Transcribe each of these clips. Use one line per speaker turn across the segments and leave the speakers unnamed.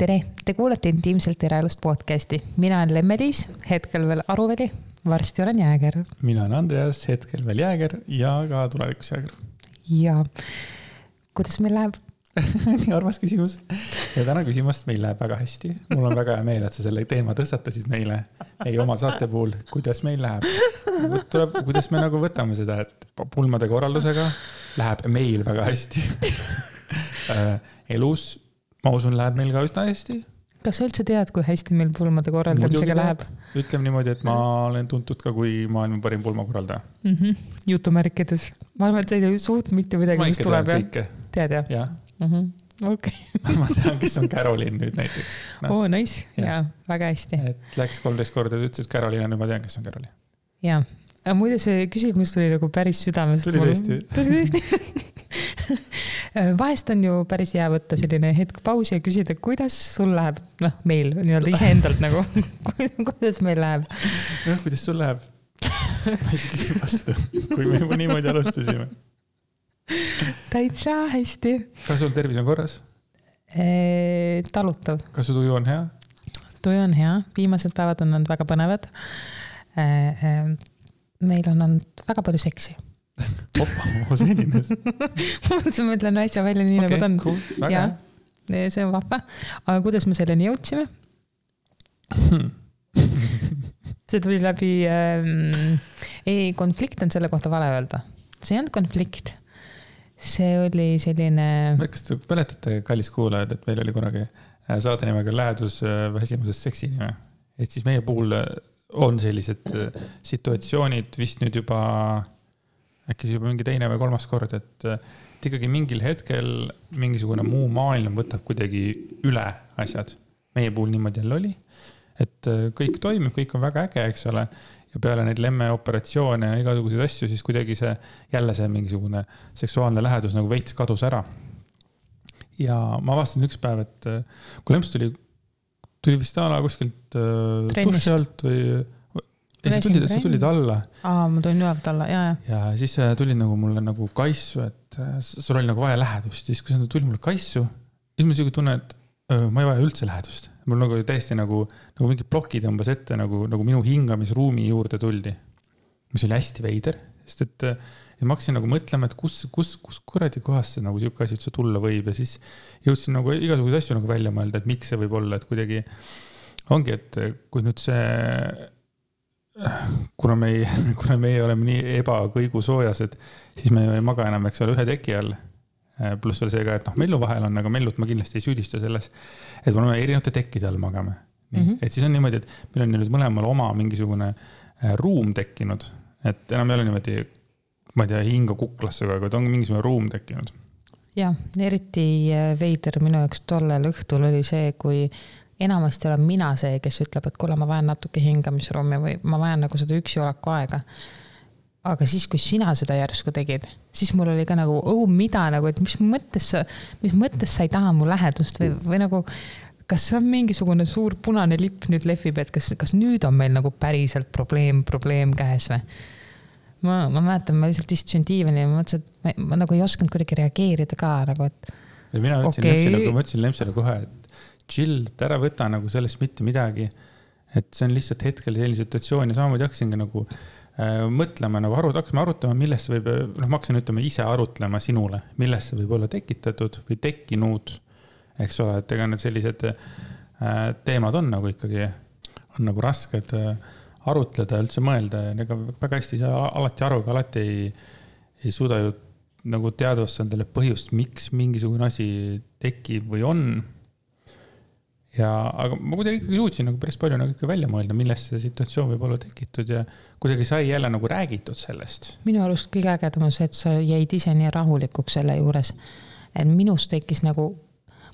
tere, te kuulate Intiimselt eraelust podcasti, mina olen Lemme-Liis, hetkel veel Aruväli, varsti olen Jääger.
mina olen Andreas, hetkel veel Jääger ja ka tulevikus Jääger.
ja kuidas meil läheb
nii armas küsimus. ja täna küsimust meil läheb väga hästi. mul on väga hea meel, et sa selle teema tõstatasid meile, meie oma saate puhul, kuidas meil läheb. tuleb, kuidas me nagu võtame seda, et pulmade korraldusega läheb meil väga hästi äh, elus ma usun, läheb meil ka üsna hästi.
kas sa üldse tead, kui hästi meil pulmade korraldamisega läheb?
ütleme niimoodi, et ma olen tuntud ka kui maailma parim pulmakorraldaja
mm. -hmm. jutumärkides. ma arvan, et sa ei tea suht mitte midagi, mis tuleb jah? tead jah?
jah
mm -hmm okei
okay. ma tean, kes on Carolin nüüd näiteks
no.. oo oh,, nice ja. ja väga hästi.
et läks kolmteist korda, ta ütles, et Carolin on, nüüd ma tean, kes on Carolin.
ja, aga muide, see küsimus tuli nagu päris südamest.
tuli tõesti.
tuli tõesti vahest on ju päris hea võtta selline hetk pausi ja küsida, kuidas sul läheb, noh, meil nii-öelda iseendalt nagu kuidas meil läheb.
noh, kuidas sul läheb? ma ei küsi vastu, kui me juba niimoodi alustasime.
täitsa hästi.
kas sul tervis on korras?
talutav.
kas su tuju on hea?
tuju on hea, viimased päevad on olnud väga põnevad. meil on olnud väga palju seksi
opa,
ma mõtlesin, ma ütlen asja välja nii okay, nagu ta on
cool,. jah,
see on vahva. aga kuidas me selleni jõudsime see tuli läbi ähm,, ei, konflikt on selle kohta vale öelda. see ei olnud konflikt. see oli selline.
kas te mäletate, kallis kuulajad, et meil oli kunagi äh, saade nimega Lähedus äh, väsimusest seksini või? et siis meie puhul äh, on sellised situatsioonid vist nüüd juba äkki siis juba mingi teine või kolmas kord, et, et ikkagi mingil hetkel mingisugune muu maailm võtab kuidagi üle asjad. meie puhul niimoodi jälle oli, et äh, kõik toimib, kõik on väga äge, eks ole. ja peale neid lemmeoperatsioone ja igasuguseid asju, siis kuidagi see, jälle see mingisugune seksuaalne lähedus nagu veits kadus ära. ja ma avastasin üks päev, et äh, kui lemps tuli, tuli vist a la kuskilt äh, duši alt või ei, sa tulid, sa tulid alla.
aa, ma tulin ülevalt alla, ja, ja.
ja siis äh, tuli nagu mulle nagu kaissu, et äh, sul oli nagu vaja lähedust, siis kui sa tuli mulle kaissu, siis mul siuke tunne, et öö, ma ei vaja üldse lähedust. mul nagu täiesti nagu, nagu mingi ploki tõmbas ette nagu, nagu minu hingamisruumi juurde tuldi. mis oli hästi veider, sest et ja äh, ma hakkasin nagu mõtlema, et kus, kus, kus kuradi kohast see nagu sihuke asi üldse tulla võib ja siis jõudsin nagu igasuguseid asju nagu välja mõelda, et miks see võib olla, et kuidagi ongi, et kui nüüd see kuna me ei, kuna meie oleme nii ebakõigusoojas, et siis me ju ei maga enam, eks ole, ühe teki all. Äh, pluss veel see ka, et noh, Mellu vahel on, aga Mellut ma kindlasti ei süüdista selles, et me oleme erinevate tekkide all magame. mm, -hmm. et siis on niimoodi, et meil on nüüd mõlemal oma mingisugune äh, ruum tekkinud, et enam ei ole niimoodi, ma ei tea, hinga kuklasse kogu aeg, vaid on mingisugune ruum tekkinud.
jah, eriti äh, veider minu jaoks tollel õhtul oli see, kui enamasti olen mina see, kes ütleb, et kuule, ma vajan natuke hingamisruumi või ma vajan nagu seda üksioleku aega. aga siis, kui sina seda järsku tegid, siis mul oli ka nagu, oh mida nagu, et mis mõttes sa, mis mõttes sa ei taha mu lähedust või, või nagu kas see on mingisugune suur punane lipp nüüd lehvib, et kas, kas nüüd on meil nagu päriselt probleem, probleem käes või? ma, ma mäletan, ma lihtsalt istusin diivanil ja mõtlesin, et ma, ma nagu ei osanud kuidagi reageerida ka nagu, et.
mina ütlesin okay. Lempsile, ma ütlesin Lempsile kohe, et chill, et ära võta nagu sellest mitte midagi. et see on lihtsalt hetkel selline situatsioon ja samamoodi hakkasingi nagu äh, mõtlema nagu aru, hakkasime arutama, millest see võib, noh, ma hakkasin ütlema ise arutlema sinule, millest see võib olla tekitatud või tekkinud. eks ole, et ega need sellised äh, teemad on nagu ikkagi, on nagu rasked äh, arutleda, üldse mõelda ja ega väga hästi ei saa alati aru, aga alati ei, ei suuda ju nagu teadvustada endale põhjust, miks mingisugune asi tekib või on ja, aga ma kuidagi ikkagi jõudsin nagu päris palju nagu ikka välja mõelda, millest see situatsioon võib olla tekitud ja kuidagi sai jälle nagu räägitud sellest.
minu arust kõige ägedam on see, et sa jäid ise nii rahulikuks selle juures. et minus tekkis nagu,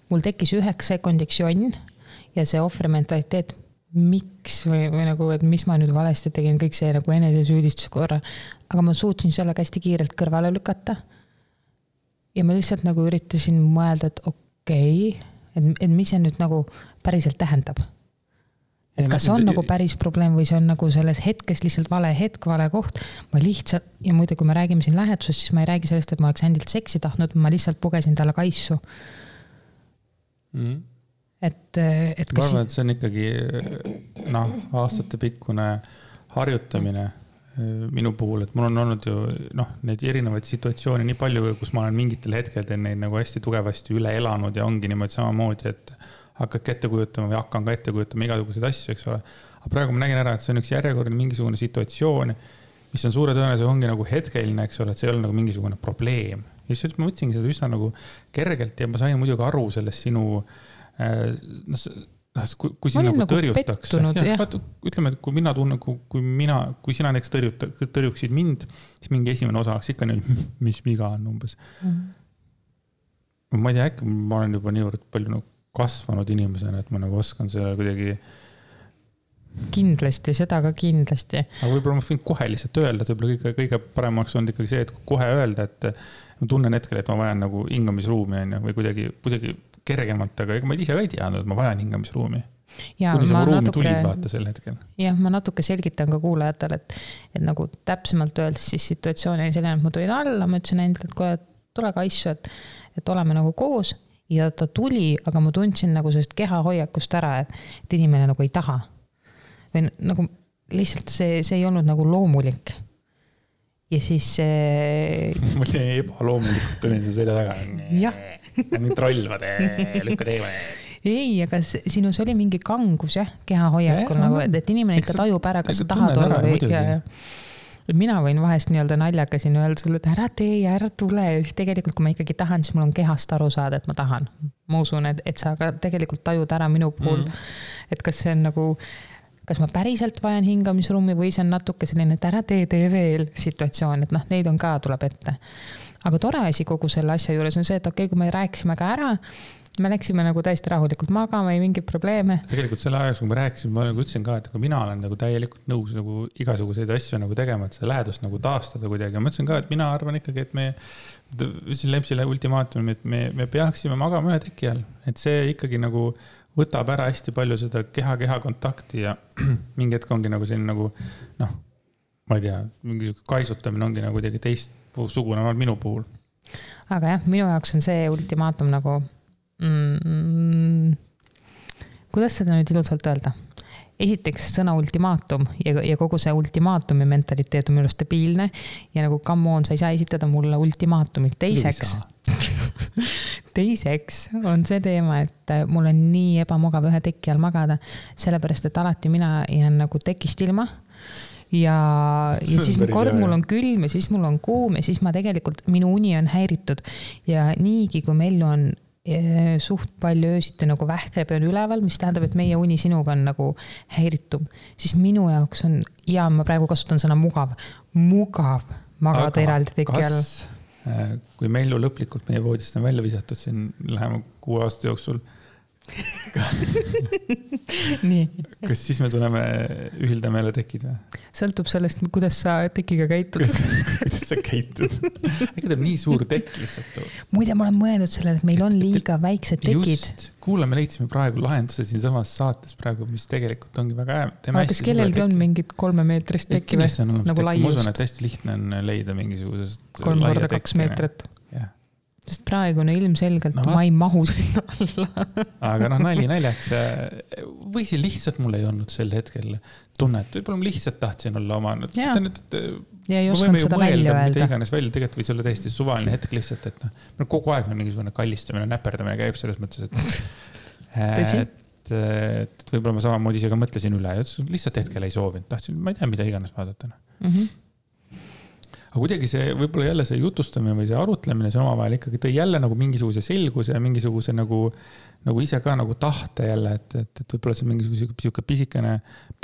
mul tekkis üheks sekundiks jonn ja see ohvrimentaliteet, miks või, või nagu, et mis ma nüüd valesti tegin, kõik see nagu enesesüüdistuse korra. aga ma suutsin sellega hästi kiirelt kõrvale lükata. ja ma lihtsalt nagu üritasin mõelda, et okei okay, et, et mis see nüüd nagu päriselt tähendab? et kas on nagu päris probleem või see on nagu selles hetkes lihtsalt vale hetk, vale koht. ma lihtsalt ja muide, kui me räägime siin lähedusest, siis ma ei räägi sellest, et ma oleks Andilt seksi tahtnud, ma lihtsalt pugesin talle kaisu
mm..
et, et
ma
kas
arvan, et see on ikkagi noh, aastatepikkune harjutamine eh, minu puhul, et mul on olnud ju noh, neid erinevaid situatsioone nii palju, kus ma olen mingitel hetkedel neid nagu hästi tugevasti üle elanud ja ongi niimoodi samamoodi, et hakkadki ette kujutama või hakkan ka ette kujutama igasuguseid asju, eks ole. aga praegu ma nägin ära, et see on üks järjekordne mingisugune situatsioon, mis on suure tõenäosusega ongi nagu hetkeline, eks ole, et see ei ole nagu mingisugune probleem. ja siis ma võtsingi seda üsna nagu kergelt ja ma sain muidugi aru sellest sinu äh, noh, noh, kui, kui sind nagu
nagu
tõrjutakse ütleme, et kui mina tunnen, kui, kui mina, kui sina näiteks tõrjuta-, tõrjuksid mind, siis mingi esimene osa oleks ikka nii, mis viga on umbes. ma ei tea, äkki ma olen juba niivõrd palju nagu kasvanud inimesena, et ma nagu oskan sellele kuidagi,
kindlasti, seda ka kindlasti.
aga võib-olla ma võin kohe lihtsalt öelda, et võib-olla kõige, kõige parem oleks olnud ikkagi see, et kohe öelda, et ma tunnen hetkel, et ma vajan nagu hingamisruumi on ju, või kuidagi, kuidagi kergemalt, aga ega ma ise ka ei teadnud, et ma vajan hingamisruumi.
ja ma natuke jah, ma natuke selgitan ka kuulajatele, et, et nagu täpsemalt öeldes siis situatsioon oli selline, et ma tulin alla, ma ütlesin endale, et kuule, tule kaitsu, et, et oleme nagu koos ja ta tuli, aga ma tundsin nagu sellest kehahoiakust ära, et, et inimene nagu ei taha. või nagu lihtsalt see, see ei olnud nagu loomulik. ja siis see,
ma olin ebaloomulikult olin seal selja taga.
Jah..
nüüd trollvad, lükkad eemale.
ei, aga sinus oli mingi kangus jah, kehahoiakul
Jah,
nagu, et, et inimene ikka tajub ära, kas sa tahad olla või, ja, ja. Mina võin vahest nii-öelda naljaga siin öelda sulle, et ära tee ja ära tule ja siis tegelikult, kui ma ikkagi tahan, siis mul on kehast aru saada, et ma tahan. ma usun, et, et sa ka tegelikult tajud ära minu puhul mm., et kas see on nagu, kas ma päriselt vajan hingamisruumi või see on natuke selline, et ära tee, tee veel situatsioon, et noh, neid on ka, tuleb ette. aga tore asi kogu selle asja juures on see, et okei okay,, kui me rääkisime ka ära, me läksime nagu täiesti rahulikult magama, ei mingeid probleeme.
tegelikult selle aja jooksul, kui me rääkisime, ma nagu ütlesin ka, et aga mina olen nagu täielikult nõus nagu igasuguseid asju nagu tegema, et seda lähedust nagu taastada kuidagi ma ütlesin ka, et mina arvan ikkagi, et me, ütlesin Lepsile ultimaatumi, et me, me peaksime magama ühe teki all, et see ikkagi nagu võtab ära hästi palju seda keha-keha kontakti ja mingi hetk ongi nagu selline nagu noh, ma ei tea, mingi sihuke kaisutamine ongi nagu kuidagi teistsugune minu puhul.
aga jah, minu jaoks on see ultimaatum nagu mm,. kuidas seda nüüd ilusalt öelda? esiteks sõna ultimaatum ja, ja kogu see ultimaatumi mentaliteet on minu arust debiilne ja nagu come on, sa ei saa esitada mulle ultimaatumit. teiseks, teiseks on see teema, et äh, mul on nii ebamugav ühe teki all magada, sellepärast et alati mina jään nagu tekist ilma ja, ja
on
siis kord
hea,
mul on külm ja siis mul on kuum ja siis ma tegelikult, minu uni on häiritud ja niigi, kui Mellu on eh, suht palju öösiti nagu vähkleb ja on üleval, mis tähendab, et meie uni sinuga on nagu häiritum, siis minu jaoks on ja ma praegu kasutan sõna mugav, mugav magada eraldi teki all.
kas, kui Mellu lõplikult meie voodist on välja visatud siin lähema kuue aasta jooksul, kas siis me tuleme, ühildame jälle tekid või?
sõltub sellest, kuidas sa tekiga käitud.
kuidas sa käitud? äkki tuleb nii suur tekk lihtsalt?
muide, ma olen mõelnud sellele, et meil on liiga väiksed tekid.
kuule, me leidsime praegu lahenduse siinsamas saates praegu, mis tegelikult ongi väga hea.
aga kas kellelgi on mingit kolmemeetrist tekki või? nagu
tekk, ma usun,
laiust
et hästi lihtne on leida mingisugusest.
kolm korda kaks. meetrit. Sest praegu no ilmselgelt
No
ma ei mahu sinna alla.
aga noh, nali naljaks. või siis lihtsalt mul ei olnud sel hetkel tunnet, võib-olla ma lihtsalt tahtsin olla oma.
Jaa. ja ei osanud seda välja
mida
öelda.
iganes välja, tegelikult võis olla täiesti suvaline hetk lihtsalt, et noh, meil kogu aeg meil mingisugune kallistamine, näperdamine käib selles mõttes, et. Et, et võib-olla ma samamoodi ise ka mõtlesin üle ja lihtsalt hetkel ei soovinud, tahtsin, ma ei tea, mida iganes vaadata. noh.
Mhm.
Aga kuidagi see võib-olla jälle see jutustamine või see arutlemine seal omavahel ikkagi tõi jälle nagu mingisuguse selguse ja mingisuguse nagu, nagu ise ka nagu tahte jälle, et, et, et võib-olla see mingisugune sihuke pisikene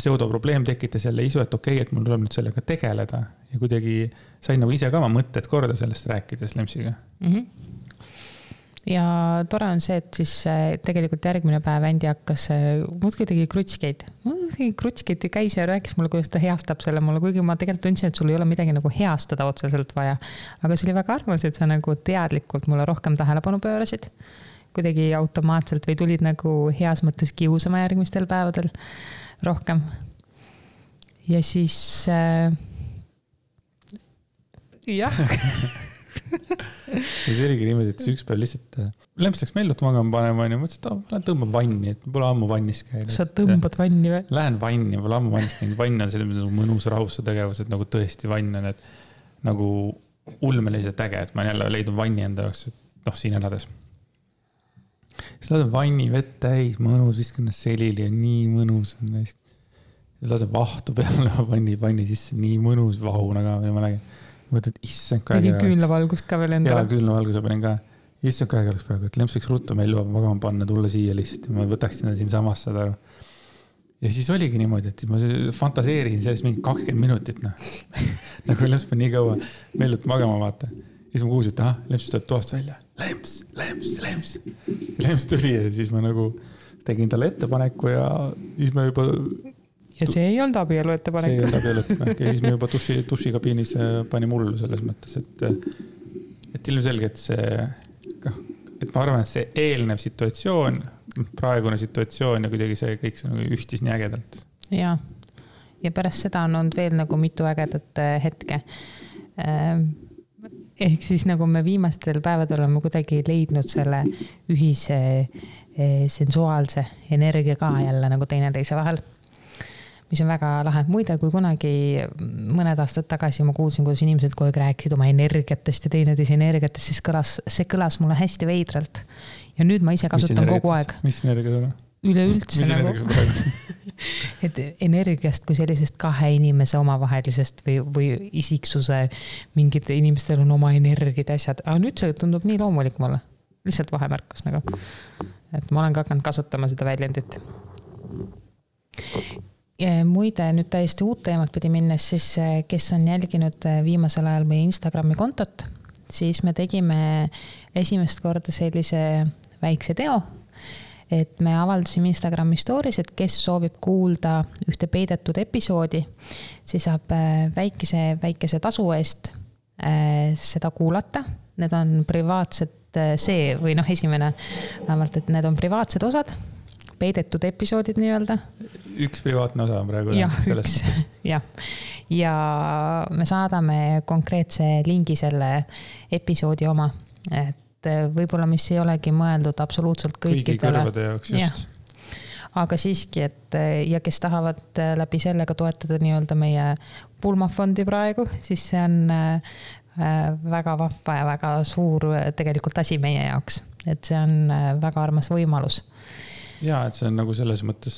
pseudoprobleem tekitas jälle isu, et okei okay,, et mul tuleb nüüd sellega tegeleda ja kuidagi sain nagu ise ka oma mõtted korda sellest rääkides Lemsiga.
Mhm. Ja tore on see, et siis äh, tegelikult järgmine päev Andy hakkas, muudkui tegi krutskeid. krutskeid käis ja rääkis mulle, kuidas ta heastab selle mulle, kuigi ma tegelikult tundsin, et sul ei ole midagi nagu heastada otseselt vaja. aga see oli väga armas, et sa nagu teadlikult mulle rohkem tähelepanu pöörasid. kuidagi automaatselt või tulid nagu heas mõttes kiusama järgmistel päevadel rohkem. ja siis äh, jah
ja siis oligi niimoodi, et siis üks päev lihtsalt, Lemps läks Mellut magama panema, onju, mõtlesin, et aa, ma lähen tõmban vanni, et pole ammu vannis käinud.
sa tõmbad vanni või?
Lähen vanni, pole ammu vannis käinud, vann on selline nagu mõnus rahustav tegevus, et nagu tõesti vann on, et nagu ulmeliselt äge, et ma olen jälle leidnud vanni enda jaoks, et noh, siin elades. siis lasen vanni vett täis, mõnus, viskan ennast selili ja nii mõnus on. siis lasen vahtu peale vanni, vanni sisse, nii mõnus vahuna ka, ma nägin. Mõtled, issand.
tegid küünlavalgust ka veel endale?
jaa, küünlavalguse panin ka. issand, äge oleks praegu, et lemps võiks ruttu meil magama panna, tulla siia lihtsalt ja ma võtaksin ta siinsamas, saad aru ja siis oligi niimoodi, et ma fantaseerisin sellest mingi kakskümmend minutit, noh nagu Lemps pani nii kaua Mellut magama, vaata. ja siis ma kuulsin, et ahah, Lemps tuleb toast välja. Lemps, Lemps, Lemps. Lemps tuli ja siis ma nagu tegin talle ettepaneku ja siis me juba.
Ja see ei olnud abielu ettepanek.
see ei olnud abielu ettepanek ja siis me juba duši, dušikabiinis äh, panime hullu selles mõttes, et, et ilmselgelt see, noh, et ma arvan, et see eelnev situatsioon praegune situatsioon ja kuidagi see kõik see nagu ühtis nii ägedalt.
ja, ja pärast seda on olnud veel nagu mitu ägedat äh, hetke. Ähm, ehk siis nagu me viimastel päevadel oleme kuidagi leidnud selle ühise äh, sensuaalse energia ka jälle nagu teineteise vahel mis on väga lahe. muide, kui kunagi mõned aastad tagasi ma kuulsin, kuidas inimesed kogu aeg rääkisid oma energiatest ja teineteise energiatest, siis kõlas, see kõlas mulle hästi veidralt ja nüüd ma ise kasutan kogu aeg.
mis energia sul on?
üleüldse nagu. et energiast kui sellisest kahe inimese omavahelisest või, või isiksuse, mingitel inimestel on oma energiad ja asjad, aga nüüd see tundub nii loomulik mulle. lihtsalt vahemärkus nagu. et ma olen ka hakanud kasutama seda väljendit. Muide, nüüd täiesti uut teemat pidi minnes, siis kes on jälginud viimasel ajal meie Instagrami kontot, siis me tegime esimest korda sellise väikse teo. et me avaldasime Instagrami story's, et kes soovib kuulda ühte peidetud episoodi, siis saab äh, väikese, väikese tasu eest seda kuulata. Need on privaatsed, see või noh, esimene vähemalt, et need on privaatsed osad peidetud episoodid nii-öelda.
üks privaatne osa on praegu.
jah, üks, jah. ja me saadame konkreetse lingi selle episoodi oma, et eh, võib-olla, mis ei olegi mõeldud absoluutselt kõikidele. kõigi
kõrvade jaoks, just
aga siiski, et eh, ja kes tahavad eh, läbi selle ka toetada nii-öelda meie pulmafondi praegu, siis see on väga vahva ja väga suur tegelikult asi meie jaoks, et see on väga armas võimalus.
Ja, et see on nagu selles mõttes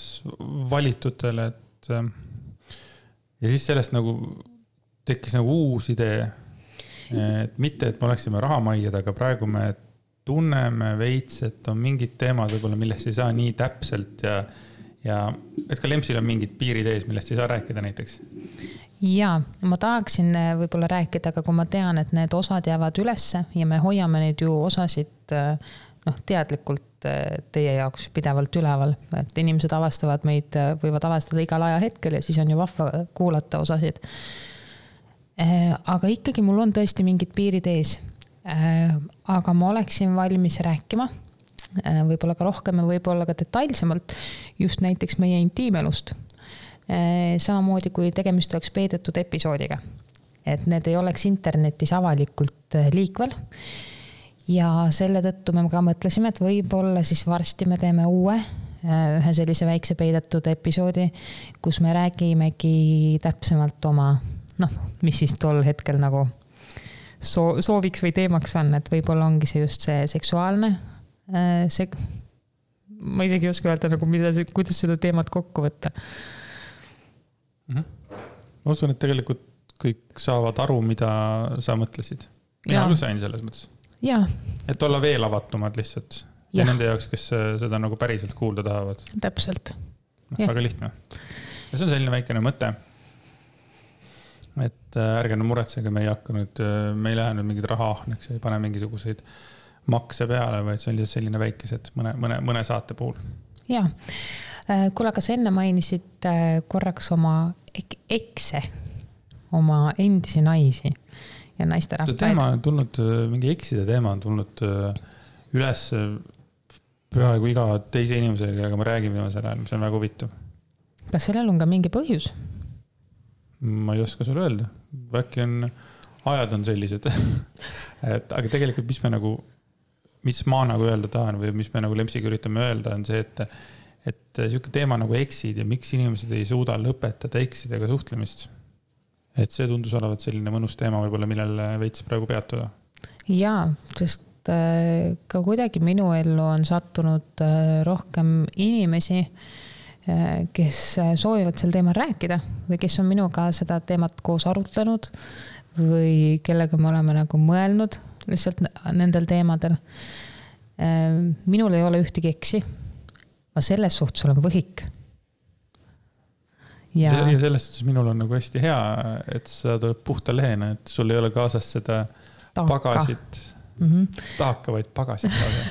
valitutele, et ja siis sellest nagu tekkis nagu uus idee et mitte, et me oleksime rahamaiad, aga praegu me tunneme veits, et on mingid teemad võib-olla, millest ei saa nii täpselt ja, ja et ka Lempsil on mingid piirid ees, millest ei saa rääkida näiteks.
ja ma tahaksin äh, võib-olla rääkida, aga kui ma tean, et need osad jäävad ülesse ja me hoiame neid ju osasid äh, noh, teadlikult äh, teie jaoks pidevalt üleval, et inimesed avastavad meid, võivad avastada igal ajahetkel ja siis on ju vahva kuulata osasid Äh, aga ikkagi mul on tõesti mingid piirid ees. Äh, aga ma oleksin valmis rääkima, äh, võib-olla ka rohkem ja võib-olla ka detailsemalt just näiteks meie intiimelust. samamoodi kui tegemist oleks peidetud episoodiga, et need ei oleks internetis avalikult liikvel ja selle tõttu me ka mõtlesime, et võib-olla siis varsti me teeme uue ühe sellise väikse peidetud episoodi, kus me räägimegi täpsemalt oma noh, mis siis tol hetkel nagu soo-, sooviks või teemaks on, et võib-olla ongi see just see seksuaalne, äh, see, ma isegi ei oska öelda nagu, mida kuidas seda teemat kokku võtta
mm. -hmm. ma usun, et tegelikult kõik saavad aru, mida sa mõtlesid. mina küll sain selles mõttes. Et olla veel avatumad lihtsalt. ja, ja nende jaoks, kes seda nagu päriselt kuulda tahavad.
täpselt.
noh, väga lihtne. ja see on selline väikene mõte et äh, ärge nüüd muretsege, me ei hakka nüüd, äh, me ei lähe nüüd mingid rahaahneks ei pane mingisuguseid makse peale, vaid see on lihtsalt selline väikesed mõne, mõne, mõne saate puhul.
ja, äh, kuule, aga sa enne mainisid korraks oma ekse, oma endisi naisi ja naisterahvaid.
teema on tulnud, mingi ekside teema on tulnud üles peaaegu iga teise inimesega, kellega ma räägin viimasel ajal, mis on väga huvitav.
kas sellel on ka mingi põhjus?
ma ei oska sulle öelda, äkki on ajad on sellised et aga tegelikult, mis me nagu, mis ma nagu öelda tahan või mis me nagu Lempsiga üritame öelda, on see, et, et sihuke teema nagu eksid ja miks inimesed ei suuda lõpetada eksidega suhtlemist. Et see tundus olevat selline mõnus teema võib-olla, millele veits praegu peatuda.
jaa, sest äh, ka kuidagi minu ellu on sattunud äh, rohkem inimesi Äh, kes äh, soovivad sel teemal rääkida või kes on minuga seda teemat koos arutlenud või kellega me oleme nagu mõelnud lihtsalt nendel teemadel. Äh, minul ei ole ühtegi eksi. ma selles suhtes olen võhik.
Ja, ja selles suhtes minul on nagu hästi hea, et sa tuled puhta lehena, et sul ei ole kaasas seda Taaka. pagasit mm. -hmm. taaka, vaid pagasit lausa.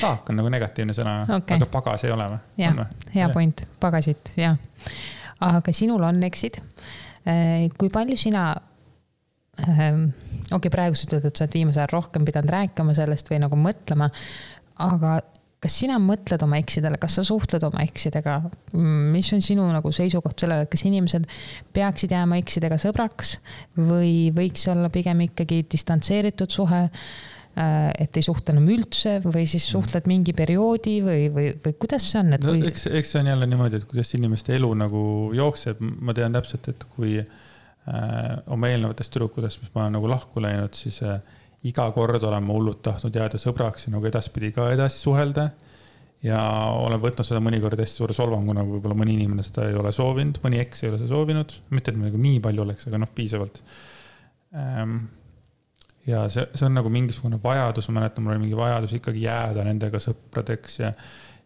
taak on nagu negatiivne sõna okay., aga pagas ei ole või?
jah, hea ja. point, pagasit, jah. aga sinul on eksid. Äh, kui palju sina ähm, okei okay,, praegu sa ütled, et sa oled viimasel ajal rohkem pidanud rääkima sellest või nagu mõtlema, aga kas sina mõtled oma eksidele, kas sa suhtled oma eksidega, mis on sinu nagu seisukoht sellele, et kas inimesed peaksid jääma eksidega sõbraks või võiks olla pigem ikkagi distantseeritud suhe? Äh, et ei suhtle enam üldse või siis mhm. suhtled mingi perioodi või, või, või kuidas see on, et
kui... no,? eks, eks see on jälle niimoodi, et kuidas inimeste elu nagu jookseb, ma tean täpselt, et kui äh, oma eelnevatest tüdrukutest, mis ma olen nagu lahku läinud, siis äh, iga kord olen ma hullult tahtnud jääda sõbraks ja nagu edaspidi ka edasi suhelda. ja olen võtnud seda mõnikord hästi suure solvanguna, kui võib-olla mõni inimene seda ei ole soovinud, mõni eks ei ole seda soovinud, mitte et nagu nii palju oleks, aga noh, piisavalt. Ehm, ja see, see on nagu mingisugune vajadus, ma mäletan, mul oli mingi vajadus ikkagi jääda nendega sõpradeks ja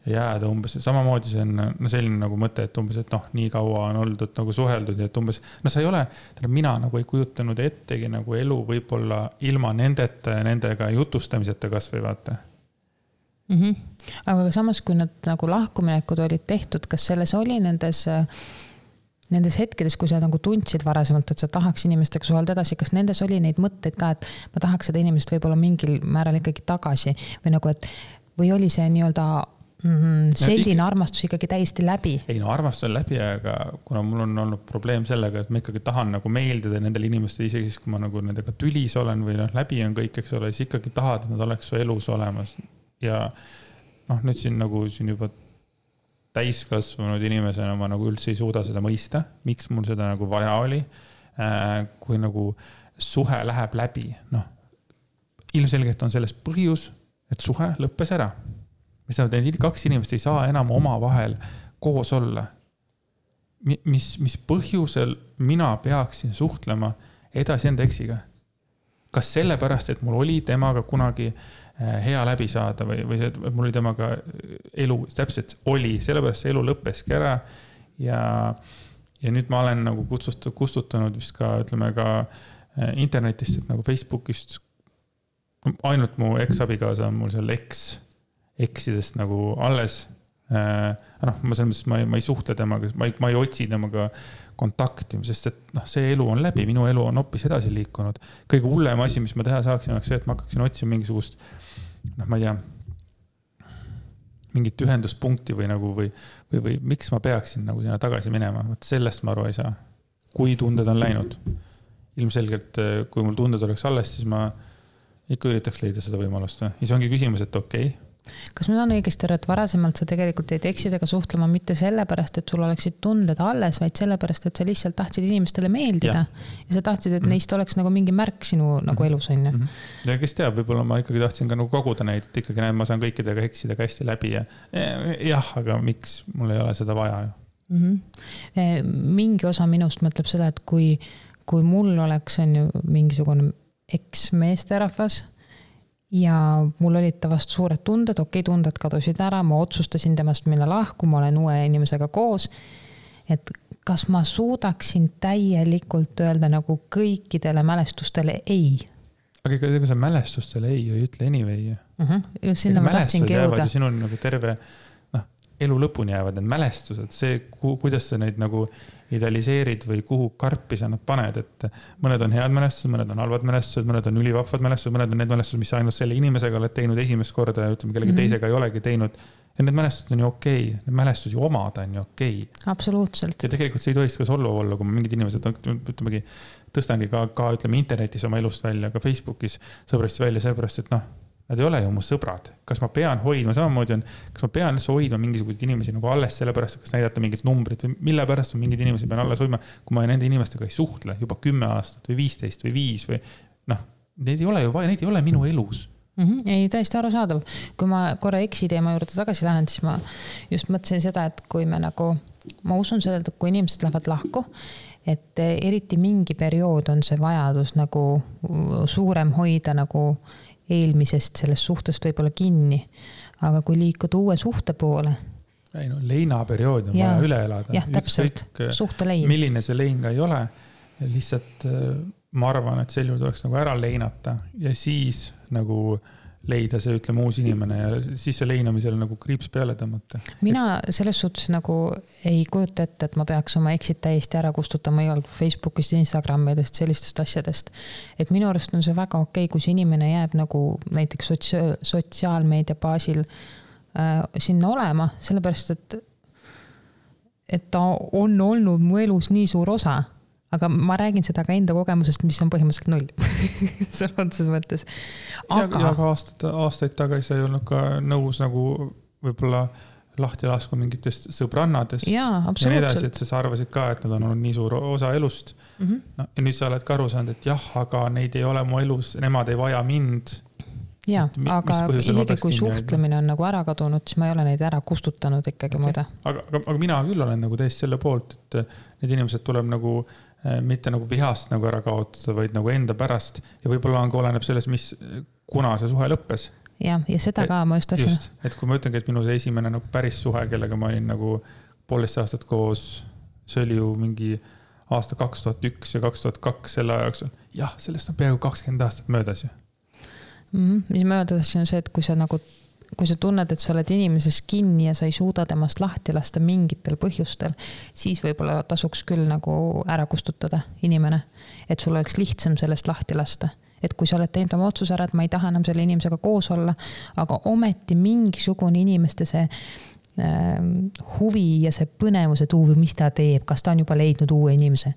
jääda umbes, samamoodi see on no selline nagu mõte, et umbes, et noh, nii kaua on oldud nagu suheldud ja et umbes, no sa ei ole, tähendab, mina nagu ei kujutanud ettegi nagu elu võib-olla ilma nendeta ja nendega jutustamiseta kasvõi vaata
mm. -hmm. aga samas, kui need nagu lahkuminekud olid tehtud, kas selles oli nendes Nendes hetkedes, kui sa nagu tundsid varasemalt, et sa tahaks inimestega suhelda edasi, kas nendes oli neid mõtteid ka, et ma tahaks seda inimest võib-olla mingil määral ikkagi tagasi või nagu, et või oli see nii-öelda mm. -hmm. selline no, armastus ikkagi täiesti läbi.
ei no armastus on läbi, aga kuna mul on olnud probleem sellega, et ma ikkagi tahan nagu meeldida nendele inimestele, isegi siis, kui ma nagu nendega tülis olen või noh, läbi on kõik, eks ole, siis ikkagi tahad, et nad oleks su elus olemas. ja noh, nüüd siin nagu siin juba täiskasvanud inimesena ma nagu üldse ei suuda seda mõista, miks mul seda nagu vaja oli. Äh, kui nagu suhe läheb läbi, noh ilmselgelt on selles põhjus, et suhe lõppes ära mis tähendab, need kaks inimest ei saa enam omavahel koos olla. mis, mis põhjusel mina peaksin suhtlema edasi enda eksiga? kas sellepärast, et mul oli temaga kunagi äh, hea läbi saada või, või see, et mul oli temaga elu, täpselt oli, sellepärast see elu lõppeski ära. ja, ja nüüd ma olen nagu kutsutud, kustutanud vist ka, ütleme ka äh, internetist, et nagu Facebookist. ainult mu eksabikaasa on mul seal eks eksidest nagu alles äh,. noh, ma selles mõttes, ma ei, ma ei suhtle temaga, ma ei, ma ei otsi temaga kontakti, sest et noh, see elu on läbi, minu elu on hoopis edasi liikunud. kõige hullem asi, mis ma teha saaksin, oleks see, et ma hakkaksin otsima mingisugust, noh, ma ei tea mingit ühenduspunkti või nagu või, või, või miks ma peaksin nagu sinna tagasi minema, vot sellest ma aru ei saa. kui tunded on läinud, ilmselgelt kui mul tunded oleks alles, siis ma ikka üritaks leida seda võimalust ja siis ongi küsimus, et okei okay,,
kas ma saan õigesti aru, et varasemalt sa tegelikult jäid eksidega suhtlema mitte sellepärast, et sul oleksid tunded alles, vaid sellepärast, et sa lihtsalt tahtsid inimestele meeldida. ja sa tahtsid, et mm -hmm. neist oleks nagu mingi märk sinu nagu mhm. elus, on ju. Mhm.
ja kes teab, võib-olla ma ikkagi tahtsin ka nagu koguda neid, et ikkagi näed, ma saan kõikidega eksidega hästi läbi ja jah, aga miks, mul ei ole seda vaja ju
mm. -hmm. mingi osa minust mõtleb seda, et kui, kui mul oleks, on ju, mingisugune eksmeesterahvas ja mul olid ta vastu suured tunded, okei okay,, tunded kadusid ära, ma otsustasin temast minna lahku, ma olen uue inimesega koos. et kas ma suudaksin täielikult öelda nagu kõikidele mälestustele ei?
aga ega, ega sa mälestustele ei ju ei ütle anyway ju
uh. -huh. sinna ma tahtsingi jõuda.
sinul nagu terve, noh, elu lõpuni jäävad need mälestused, see, kuidas sa neid nagu idealiseerid või kuhu karpi sa nad paned, et mõned on head mälestused, mõned on halvad mälestused, mõned on ülivahvad mälestused, mõned on need mälestused, mis sa ainult selle inimesega oled teinud esimest korda ja ütleme, kellegi mm -hmm. teisega ei olegi teinud. ja need mälestused on ju okei okay., need mälestusi omada on ju okei okay..
absoluutselt.
ja tegelikult see ei tohiks ka solvav olla, kui mingid inimesed, ütlemegi, tõstangi ka, ka ütleme internetis oma elust välja, ka Facebookis sõbrasti välja, seepärast et noh Nad ei ole ju mu sõbrad, kas ma pean hoidma, samamoodi on, kas ma pean üldse hoidma mingisuguseid inimesi nagu alles sellepärast, kas näidata mingit numbrit või mille pärast ma mingeid inimesi pean alles hoidma, kui ma nende inimestega ei suhtle juba kümme aastat või viisteist või viis või noh, neid ei ole ju vaja, neid ei ole minu elus
mm. -hmm. ei, täiesti arusaadav. kui ma korra eksi teema juurde tagasi lähen, siis ma just mõtlesin seda, et kui me nagu, ma usun seda, et kui inimesed lähevad lahku, et eriti mingi periood on see vajadus nagu suurem hoida nagu eelmisest sellest suhtest võib-olla kinni. aga kui liikuda uue suhte poole.
ei no leinaperiood on ja, vaja üle elada.
jah, täpselt, suhtelein.
milline see lein ka ei ole, lihtsalt äh, ma arvan, et sel juhul tuleks nagu ära leinata ja siis nagu äh, leida see, ütleme, uus inimene ja siis see leinamisele nagu kriips peale tõmmata.
mina selles suhtes nagu ei kujuta ette, et ma peaks oma exit täiesti ära kustutama igalt Facebookist, Instagramidest, sellistest asjadest. et minu arust on see väga okei okay,, kui see inimene jääb nagu näiteks sotsiaal, sotsiaalmeedia baasil äh, sinna olema, sellepärast et, et ta on olnud mu elus nii suur osa aga ma räägin seda ka enda kogemusest, mis on põhimõtteliselt null sõna otseses mõttes.
aga. ja ka aastaid, aastaid tagasi ei olnud ka nõus nagu võib-olla lahti laskma mingitest sõbrannadest.
ja nii edasi,
et sa arvasid ka, et nad on olnud nii suur osa elust mm. -hmm. no ja nüüd sa oled ka aru saanud, et jah, aga neid ei ole mu elus, nemad ei vaja mind
ja, aga isegi kui suhtlemine on nagu ära kadunud, siis ma ei ole neid ära kustutanud ikkagi okay. muide.
aga, aga, aga mina küll olen nagu täiesti selle poolt, et need inimesed tuleb nagu Äh, mitte nagu vihast nagu ära kaotada, vaid nagu enda pärast ja võib-olla on ka oleneb sellest, mis, kuna see suhe lõppes.
jah, ja seda ka ma just tahtsin.
et kui ma ütlengi, et minu see esimene nagu päris suhe, kellega ma olin nagu poolteist aastat koos, see oli ju mingi aasta kaks tuhat üks ja kaks tuhat kaks selle aja jooksul. jah, sellest on peaaegu kakskümmend aastat möödas ju
mm. -hmm. mis ma öelda tahtsin, on see, et kui sa nagu kui sa tunned, et sa oled inimeses kinni ja sa ei suuda temast lahti lasta mingitel põhjustel, siis võib-olla tasuks küll nagu ära kustutada inimene. et sul oleks lihtsam sellest lahti lasta. et kui sa oled teinud oma otsuse ära, et ma ei taha enam selle inimesega koos olla, aga ometi mingisugune inimeste see huvi ja see põnevus, et uu, mis ta teeb, kas ta on juba leidnud uue inimese.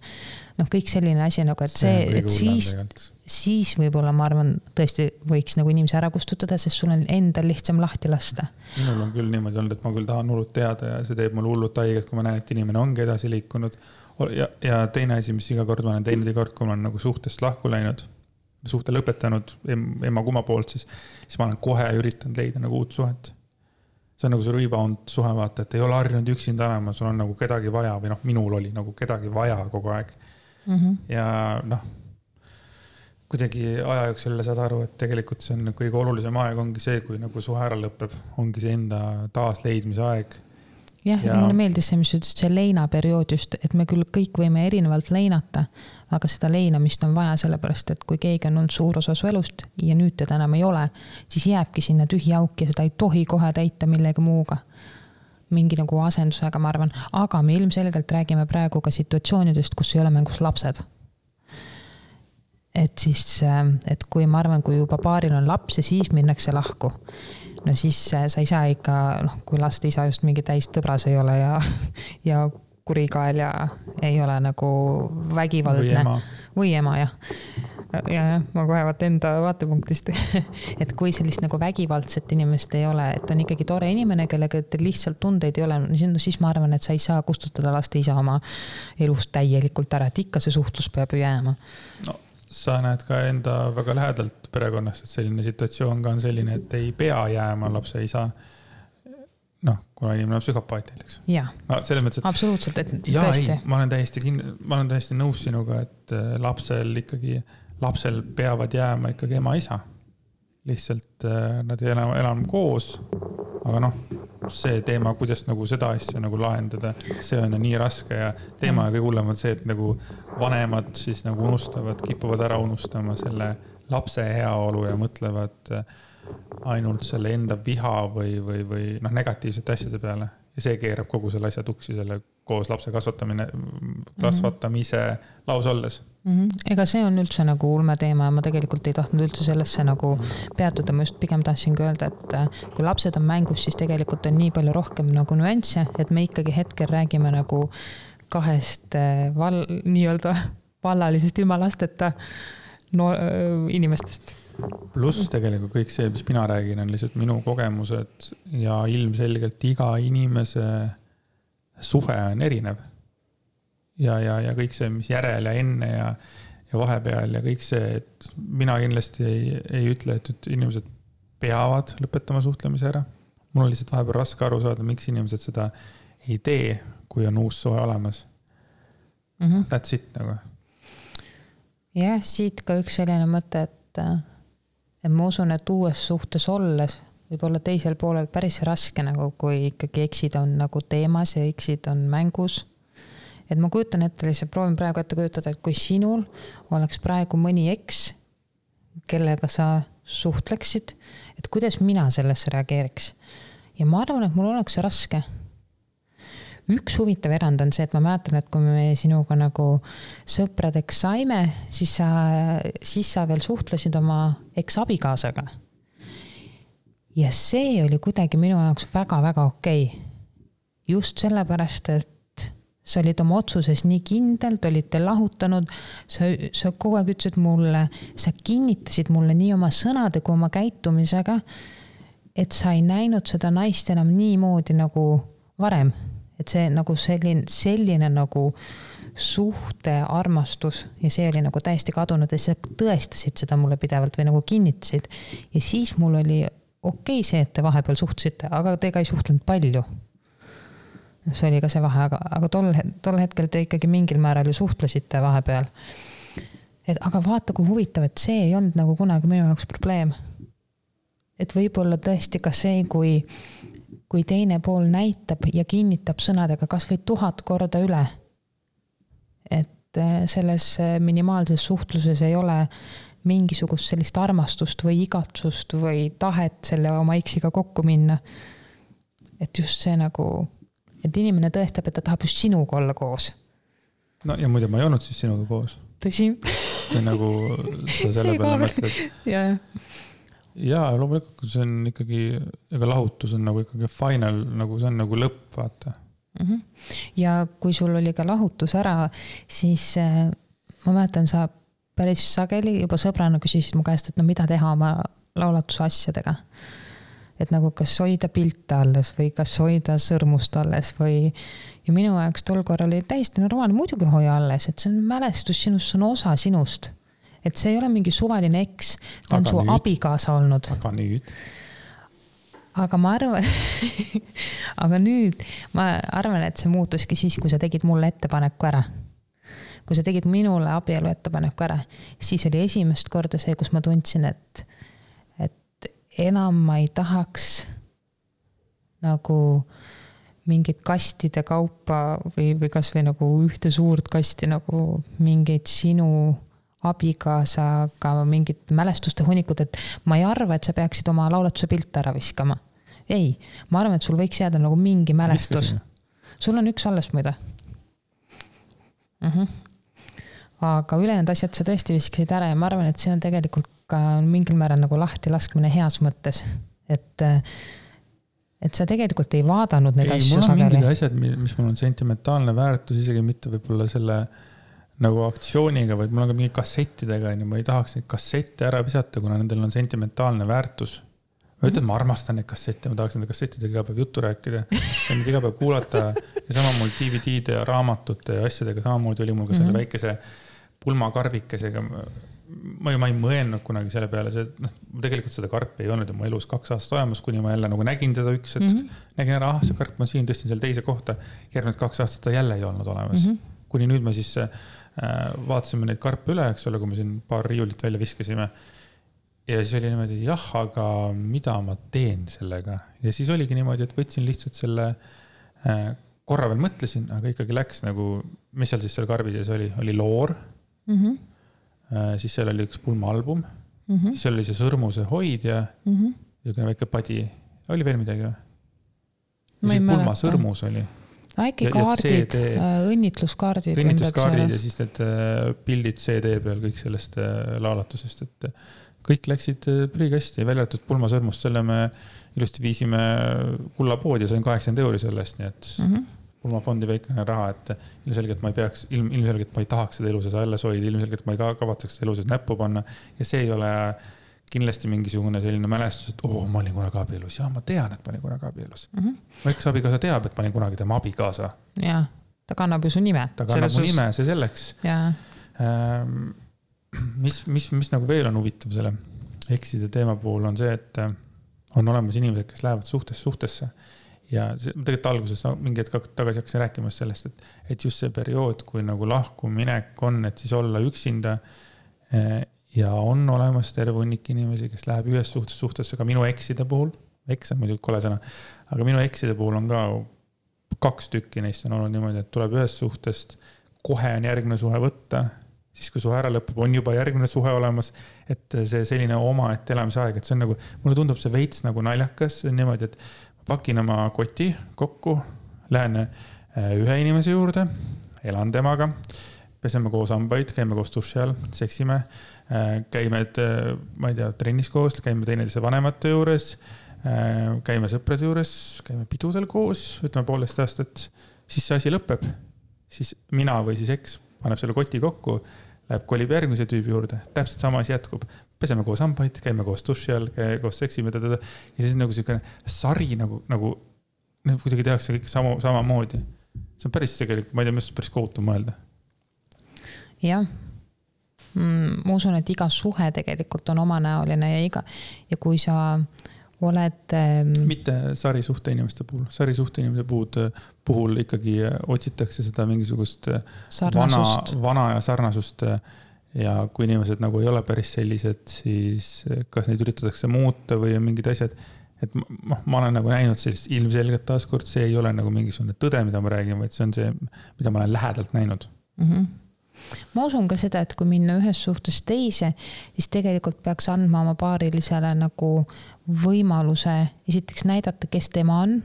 noh, kõik selline asi nagu, et see, see, et siis siis võib-olla ma arvan, tõesti võiks nagu inimese ära kustutada, sest sul on endal lihtsam lahti lasta.
minul on küll niimoodi olnud, et ma küll tahan hullult teada ja see teeb mulle hullult haiget, kui ma näen, et inimene ongi edasi liikunud. ja, ja teine asi, mis iga kord ma olen teinud, iga kord, kui ma olen nagu suhtest lahku läinud, suhte lõpetanud ema-kumma poolt, siis, siis ma olen kohe üritanud leida nagu uut suhet see on nagu see rebound suhe, vaata, et ei ole harjunud üksinda olema, sul on nagu kedagi vaja või noh, minul oli nagu kedagi vaja kogu aeg mm. -hmm. ja noh kuidagi aja jooksul saad aru, et tegelikult see on kõige olulisem aeg ongi see, kui nagu suhe ära lõpeb, ongi see enda taasleidmise aeg.
jah ja..., mulle meeldis see, mis sa ütlesid, see leinaperiood just, et me küll kõik võime erinevalt leinata, aga seda leinamist on vaja, sellepärast et kui keegi on olnud suur osa su elust ja nüüd teda enam ei ole, siis jääbki sinna tühi auk ja seda ei tohi kohe täita millegi muuga. Mingi nagu asendusega, ma arvan, aga me ilmselgelt räägime praegu ka situatsioonidest, kus ei ole mängus lapsed. Et siis, ähm, et kui ma arvan, kui juba paaril on laps ja siis minnakse lahku, no siis äh, sa ei saa ikka, noh, kui laste isa just mingi täistõbras ei ole ja, ja kurikael ja ei ole nagu vägivaldne. või ema, jah ja, jah, ma kohe vaatan enda vaatepunktist et kui sellist nagu vägivaldset inimest ei ole, et on ikkagi tore inimene, kellega teil lihtsalt tundeid ei ole, no siis ma arvan, et sa ei saa kustutada laste isa oma elust täielikult ära, et ikka see suhtlus peab ju jääma.
no sa näed ka enda väga lähedalt perekonnast, et selline situatsioon ka on selline, et ei pea jääma lapse isa. Noh, kuna inimene on psühhopaat näiteks.
no selles mõttes, et. absoluutselt, et ja, tõesti.
ma olen täiesti kindel, ma olen täiesti nõus sinuga, et äh, lapsel ikkagi, lapsel peavad jääma ikkagi ema-isa. lihtsalt äh, nad ei ela enam koos, aga noh see teema, kuidas nagu seda asja nagu lahendada, see on ju nii raske ja teema ja kõige hullem on see, et nagu vanemad siis nagu unustavad, kipuvad ära unustama selle lapse heaolu ja mõtlevad äh, ainult selle enda viha või, või, või noh, negatiivsete asjade peale. ja see keerab kogu selle asja tuksi, selle koos lapse kasvatamine, kasvatamise mm -hmm. laos olles
mm. -hmm. ega see on üldse nagu ulmeteema ja ma tegelikult ei tahtnud üldse sellesse nagu peatuda, ma just pigem tahtsingi öelda, et äh, kui lapsed on mängus, siis tegelikult on nii palju rohkem nagu nüansse, et me ikkagi hetkel räägime nagu kahest äh, val-, nii-öelda vallalisest ilma lasteta no äh, inimestest.
Pluss tegelikult kõik see, mis mina räägin, on lihtsalt minu kogemused ja ilmselgelt iga inimese suhe on erinev ja, ja, ja kõik see, mis järel ja enne ja, ja vahepeal ja kõik see, et mina kindlasti ei, ei ütle, et, et inimesed peavad lõpetama suhtlemise ära. mul on lihtsalt vahepeal raske aru saada, miks inimesed seda ei tee, kui on uus suhe olemas mm. -hmm. That's it nagu.
jah, siit ka üks selline mõte, et, et ma usun, et uues suhtes olles võib olla teisel poolel päris raske nagu, kui ikkagi eksid on nagu teemas ja eksid on mängus et ma kujutan ette lihtsalt, proovin praegu ette kujutada, et kui sinul oleks praegu mõni eks, kellega sa suhtleksid, et kuidas mina sellesse reageeriks. ja ma arvan, et mul oleks raske. Üks huvitav erand on see, et ma mäletan, et kui me sinuga nagu sõpradeks saime, siis sa, siis sa veel suhtlesid oma eksabikaasaga. ja see oli kuidagi minu jaoks väga-väga okei okay. just sellepärast, et sa olid oma otsuses nii kindel, te olite lahutanud, sa, sa kogu aeg ütlesid mulle, sa kinnitasid mulle nii oma sõnade kui oma käitumisega, et sa ei näinud seda naist enam niimoodi nagu varem. Et see nagu selline, selline nagu suhte armastus ja see oli nagu täiesti kadunud ja sa tõestasid seda mulle pidevalt või nagu kinnitasid. ja siis mul oli okei okay see, et te vahepeal suhtlesite, aga te ka ei suhtlenud palju see oli ka see vahe, aga, aga tol, tol hetkel te ikkagi mingil määral ju suhtlesite vahepeal. et aga vaata, kui huvitav, et see ei olnud nagu kunagi minu jaoks probleem. et võib-olla tõesti ka see, kui, kui teine pool näitab ja kinnitab sõnadega kasvõi tuhat korda üle. et eh, selles eh, minimaalses suhtluses ei ole mingisugust sellist armastust või igatsust või tahet selle oma eksiga kokku minna. et just see nagu et inimene tõestab, et ta tahab just sinuga olla koos.
no ja muide, ma ei olnud siis sinuga koos.
tõsi.
või nagu sa selle peale mõtled.
ja,
ja loomulikult see on ikkagi, ega lahutus on nagu ikkagi final, nagu see on nagu lõpp, vaata
mm. -hmm. ja kui sul oli ka lahutus ära, siis äh, ma mäletan, sa päris sageli juba sõbrana küsisid mu käest, et no mida teha oma laulatuse asjadega et nagu kas hoida pilte alles või kas hoida sõrmust alles või. ja minu jaoks tol korral oli täiesti normaalne, muidugi hoia alles, et see on mälestus sinust, see on osa sinust. Et see ei ole mingi suvaline eks, ta on aga su nüüd. abikaasa olnud.
aga nüüd?
aga ma arvan aga nüüd ma arvan, et see muutuski siis, kui sa tegid mulle ettepaneku ära kui sa tegid minule abielu ettepaneku ära, siis oli esimest korda see, kus ma tundsin, et enam ma ei tahaks nagu mingit kastide kaupa või, või kasvõi nagu ühte suurt kasti nagu mingeid sinu abikaasaga mingit mälestuste hunnikut, et ma ei arva, et sa peaksid oma laulatuse pilte ära viskama. ei, ma arvan, et sul võiks jääda nagu mingi mälestus. sul on üks alles muide mm. -hmm. aga ülejäänud asjad sa tõesti viskasid ära ja ma arvan, et see on tegelikult ka mingil määral nagu lahtilaskmine heas mõttes, et et sa tegelikult ei vaadanud neid ei, asju
sageli. mingid asjad, mis mul on sentimentaalne väärtus, isegi mitte võib-olla selle nagu aktsiooniga, vaid mul on ka mingi kassettidega onju, ma ei tahaks neid kassette ära visata, kuna nendel on sentimentaalne väärtus. ma ütlen, et ma armastan neid kassette, ma tahaks nende kassettidega iga päev juttu rääkida ja neid iga päev kuulata. ja sama mul DVD-de ja raamatute ja asjadega samamoodi oli mul ka selle mm -hmm. väikese pulmakarvikesega ma ju, ma ei mõelnud kunagi selle peale, see, noh, tegelikult seda karpi ei olnud ju mu elus kaks aastat olemas, kuni ma jälle nagu nägin teda üks hetk mm. -hmm. nägin ära, ah, see karp on siin, tõstsin selle teise kohta. järgnevad kaks aastat ta jälle ei olnud olemas mm. -hmm. kuni nüüd me siis äh, vaatasime neid karpe üle, eks ole, kui me siin paar riiulit välja viskasime. ja siis oli niimoodi, jah, aga mida ma teen sellega ja siis oligi niimoodi, et võtsin lihtsalt selle äh, korra veel mõtlesin, aga ikkagi läks nagu, mis seal siis seal karbi sees oli, oli loor mm. -hmm Äh, siis seal oli üks pulmaalbum mm, -hmm. siis seal oli see sõrmuse hoidja mm -hmm., niisugune väike padi, oli veel midagi või? pulmasõrmus oli.
Äkki kaardid äh, õnnitluskaardid.
õnnitluskaardid ja siis need äh, pildid CD peal kõik sellest äh, laulatusest, et äh, kõik läksid äh, prügikasti, välja arvatud pulmasõrmust, selle me ilusti viisime kullapoodi ja sain kaheksakümmend euri sellest, nii et
mm. -hmm.
pulmafondi väikene raha, et ilmselgelt ma ei peaks, ilm, ilmselgelt ma ei tahaks seda elu sees alles hoida, ilmselgelt ma ei ka- kavatseks seda elu sees näppu panna ja see ei ole kindlasti mingisugune selline mälestus, et oo, ma olin kunagi abielus ja ma tean, et ma olin kunagi abielus.
Mm -hmm.
mu eksabikaasa teab, et ma olin kunagi tema abikaasa,
ja ta kannab ju su nime.
ta kannab mu nime, see selleks Ähm, mis, mis, mis nagu veel on huvitav selle ekside teema puhul on see, et äh, on olemas inimesed, kes lähevad suhtest suhtesse. ja see tegelikult alguses no, mingi hetk tagasi hakkasin rääkima sellest, et, et just see periood, kui nagu lahkuminek on, et siis olla üksinda. Ja on olemas terve hunnik inimesi, kes läheb ühest suhtest suhtesse ka minu ekside puhul. eks on muidugi kole sõna, aga minu ekside puhul on ka kaks tükki neist on olnud niimoodi, et tuleb ühest suhtest, kohe on järgmine suhe võtta siis kui suhe ära lõpeb, on juba järgmine suhe olemas. et see selline omaette elamise aeg, et see on nagu, mulle tundub see veits nagu naljakas, see on niimoodi, et ma pakin oma koti kokku, lähen äh, ühe inimese juurde, elan temaga, peseme koos hambaid, käime koos duši all, seksime, käime, ma ei tea, trennis koos, käime teineteise vanemate juures, käime sõprade juures, käime pidudel koos, ütleme poolteist aastat, siis see asi lõpeb, siis mina või siis eks paneb selle koti kokku läheb, kolib järgmise tüübi juurde, täpselt sama asi jätkub. peseme koos hambaid, käime koos duši all, koos seksime ja siis nagu siukene sari nagu, nagu nagu kuidagi tehakse kõik sama, samamoodi. see on päris tegelikult, ma ei tea, minu arust päris kohutav mõelda.
Jah mm,. ma usun, et iga suhe tegelikult on omanäoline ja iga ja kui sa oled ähm,
mitte sarisuhte inimeste puhul, sarisuhte inimese puhul, puhul ikkagi otsitakse seda mingisugust vana
sarnasust,,
vana ja sarnasust. ja kui inimesed nagu ei ole päris sellised, siis kas neid üritatakse muuta või on mingid asjad. et noh, ma olen nagu näinud sellist ilmselgelt taaskord, see ei ole nagu mingisugune tõde, mida ma räägin, vaid see on see, mida ma olen lähedalt näinud.
mm. -hmm. Ma usun ka seda, et kui minna ühest suhtest teise, siis tegelikult peaks andma oma paarilisele nagu võimaluse esiteks näidata, kes tema on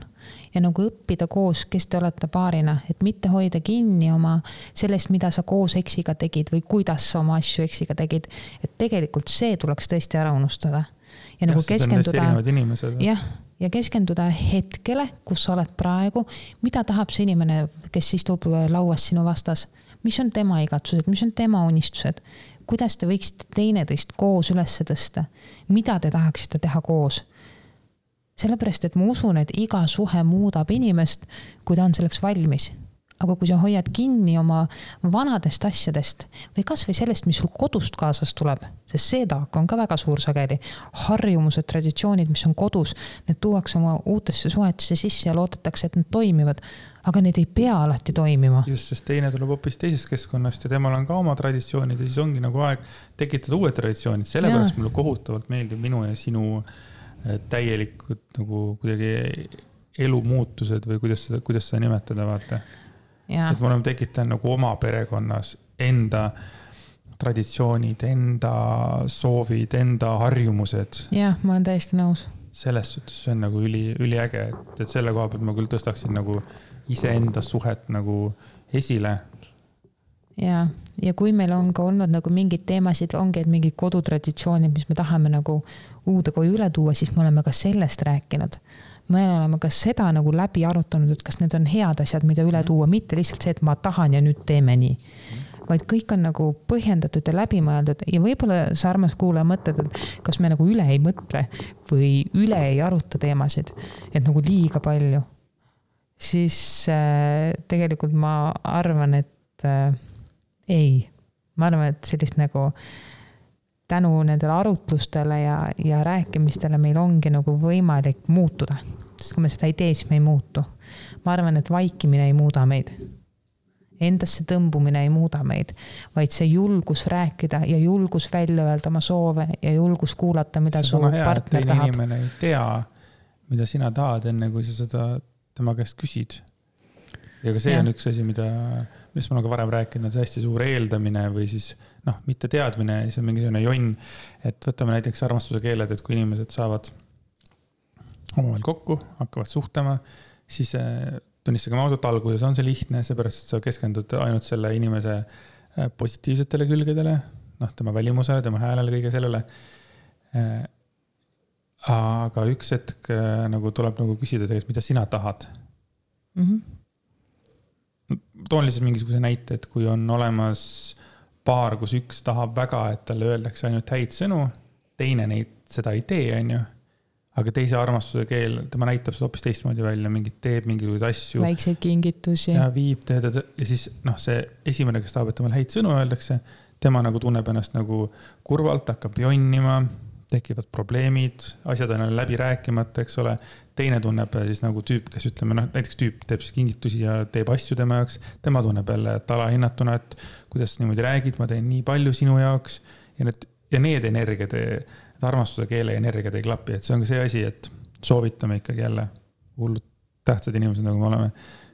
ja nagu õppida koos, kes te olete paarina, et mitte hoida kinni oma sellest, mida sa koos eksiga tegid või kuidas sa oma asju eksiga tegid. et tegelikult see tuleks tõesti ära unustada ja nagu keskenduda jah, ja keskenduda hetkele, kus sa oled praegu, mida tahab see inimene, kes istub lauas sinu vastas, mis on tema igatsused, mis on tema unistused, kuidas te võiksite teineteist koos üles tõsta, mida te tahaksite teha koos. sellepärast, et ma usun, et iga suhe muudab inimest, kui ta on selleks valmis aga kui sa hoiad kinni oma vanadest asjadest või kasvõi sellest, mis sul kodust kaasas tuleb, sest see taak on ka väga suur sageli. harjumused, traditsioonid, mis on kodus, need tuuakse oma uutesse suhetesse sisse ja loodetakse, et need toimivad. Aga need ei pea alati toimima.
just, sest teine tuleb hoopis teisest keskkonnast ja temal on ka oma traditsioonid ja siis ongi nagu aeg tekitada uued traditsioonid, sellepärast mulle kohutavalt meeldib minu ja sinu äh, täielikud nagu kuidagi elumuutused või kuidas seda, kuidas seda nimetada, vaata. et me oleme tekitanud nagu oma perekonnas enda traditsioonid, enda soovid, enda harjumused.
jah, ma olen täiesti nõus.
selles suhtes see on nagu üli, üliäge, et, et selle koha pealt ma küll tõstaksin nagu iseenda suhet nagu esile
ja, ja kui meil on ka olnud nagu mingeid teemasid, ongi, et mingid kodutraditsioonid, mis me tahame nagu uude koju üle tuua, siis me oleme ka sellest rääkinud. me oleme ka seda nagu läbi arutanud, et kas need on head asjad, mida üle tuua, mitte lihtsalt see, et ma tahan ja nüüd teeme nii. vaid kõik on nagu põhjendatud ja läbimõeldud ja võib-olla sa, armas kuulaja, mõtled, et kas me nagu üle ei mõtle või üle ei aruta teemasid, et nagu liiga palju. Siis äh, tegelikult ma arvan, et äh, ei, ma arvan, et sellist nagu tänu nendele arutlustele ja, ja rääkimistele meil ongi nagu võimalik muutuda. sest kui me seda ei tee, siis me ei muutu. ma arvan, et vaikimine ei muuda meid. Endasse tõmbumine ei muuda meid, vaid see julgus rääkida ja julgus välja öelda oma soove ja julgus kuulata, mida
see
su
hea,
partner tahab.
inimene ei tea, mida sina tahad, enne kui sa seda tema käest küsid. ja ka see
Jah.
on üks asi, mida, millest ma olen ka varem rääkinud, on see hästi suur eeldamine või siis noh, mitte teadmine, see on mingisugune jonn. et võtame näiteks armastuse keeled, et kui inimesed saavad omavahel kokku, hakkavad suhtlema, siis eh, tunnistagem ausalt, alguses on see lihtne, seepärast et sa keskendud ainult selle inimese äh, positiivsetele külgedele, noh, tema välimusele, tema häälele, kõige sellele. Aga üks hetk äh, nagu tuleb nagu küsida tegelikult, mida sina tahad mm. -hmm. toon lihtsalt mingisuguse näite, et kui on olemas paar, kus üks tahab väga, et talle öeldakse ainult häid sõnu, teine neid, seda ei tee, on ju aga teise armastuse keel, tema näitab seda hoopis teistmoodi välja, mingit teeb mingisuguseid asju.
väikseid kingitusi.
ja viib, teed, ja siis noh, see esimene, kes tahab, et temale häid sõnu öeldakse, tema nagu tunneb ennast nagu kurvalt, hakkab jonnima, tekivad probleemid, asjad on läbi rääkimata, eks ole. teine tunneb siis nagu tüüp, kes ütleme noh, näiteks tüüp teeb siis kingitusi ja teeb asju tema jaoks, tema tunneb jälle, et alahinnatuna, et kuidas niimoodi räägid, ma teen nii palju sinu jaoks ja need ja need energiad et armastuse keele energiat ei klapi, et see on ka see asi, et soovitame ikkagi jälle, hullult tähtsad inimesed, nagu me oleme.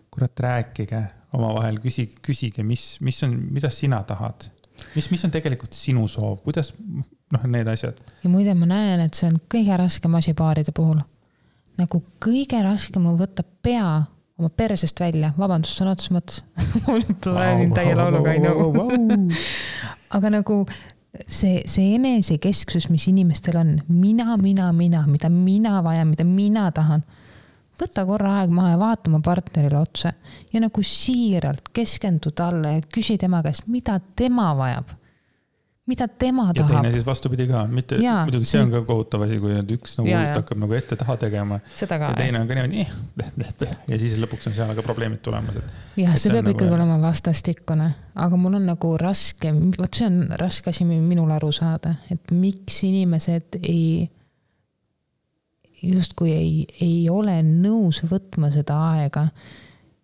kurat, rääkige omavahel, küsige, küsige, mis, mis on, mida sina tahad. mis, mis on tegelikult sinu soov, kuidas, noh, need asjad.
ja muide, ma näen, et see on kõige raskem asi paaride puhul. nagu kõige raskem on võtta pea oma persest välja, vabandust sõna otseses mõttes mul plaanib täie lauluga, I know. aga nagu see, see enesekesksus, mis inimestel on, mina, mina, mina, mida mina vajan, mida mina tahan. võta korra aeg maha ja vaata oma partnerile otsa ja nagu siiralt keskendu talle ja küsi tema käest, mida tema vajab mida tema ja tahab.
ja teine siis vastupidi ka, mitte, muidugi see on ka kohutav asi, kui üks nagu hakkab nagu ette-taha tegema. ja teine on ka niimoodi ja siis lõpuks on seal ka probleemid tulemas, et.
jah, see peab nagu... ikkagi olema vastastikune, aga mul on nagu raske, vot see on raske asi minul aru saada, et miks inimesed ei justkui ei, ei ole nõus võtma seda aega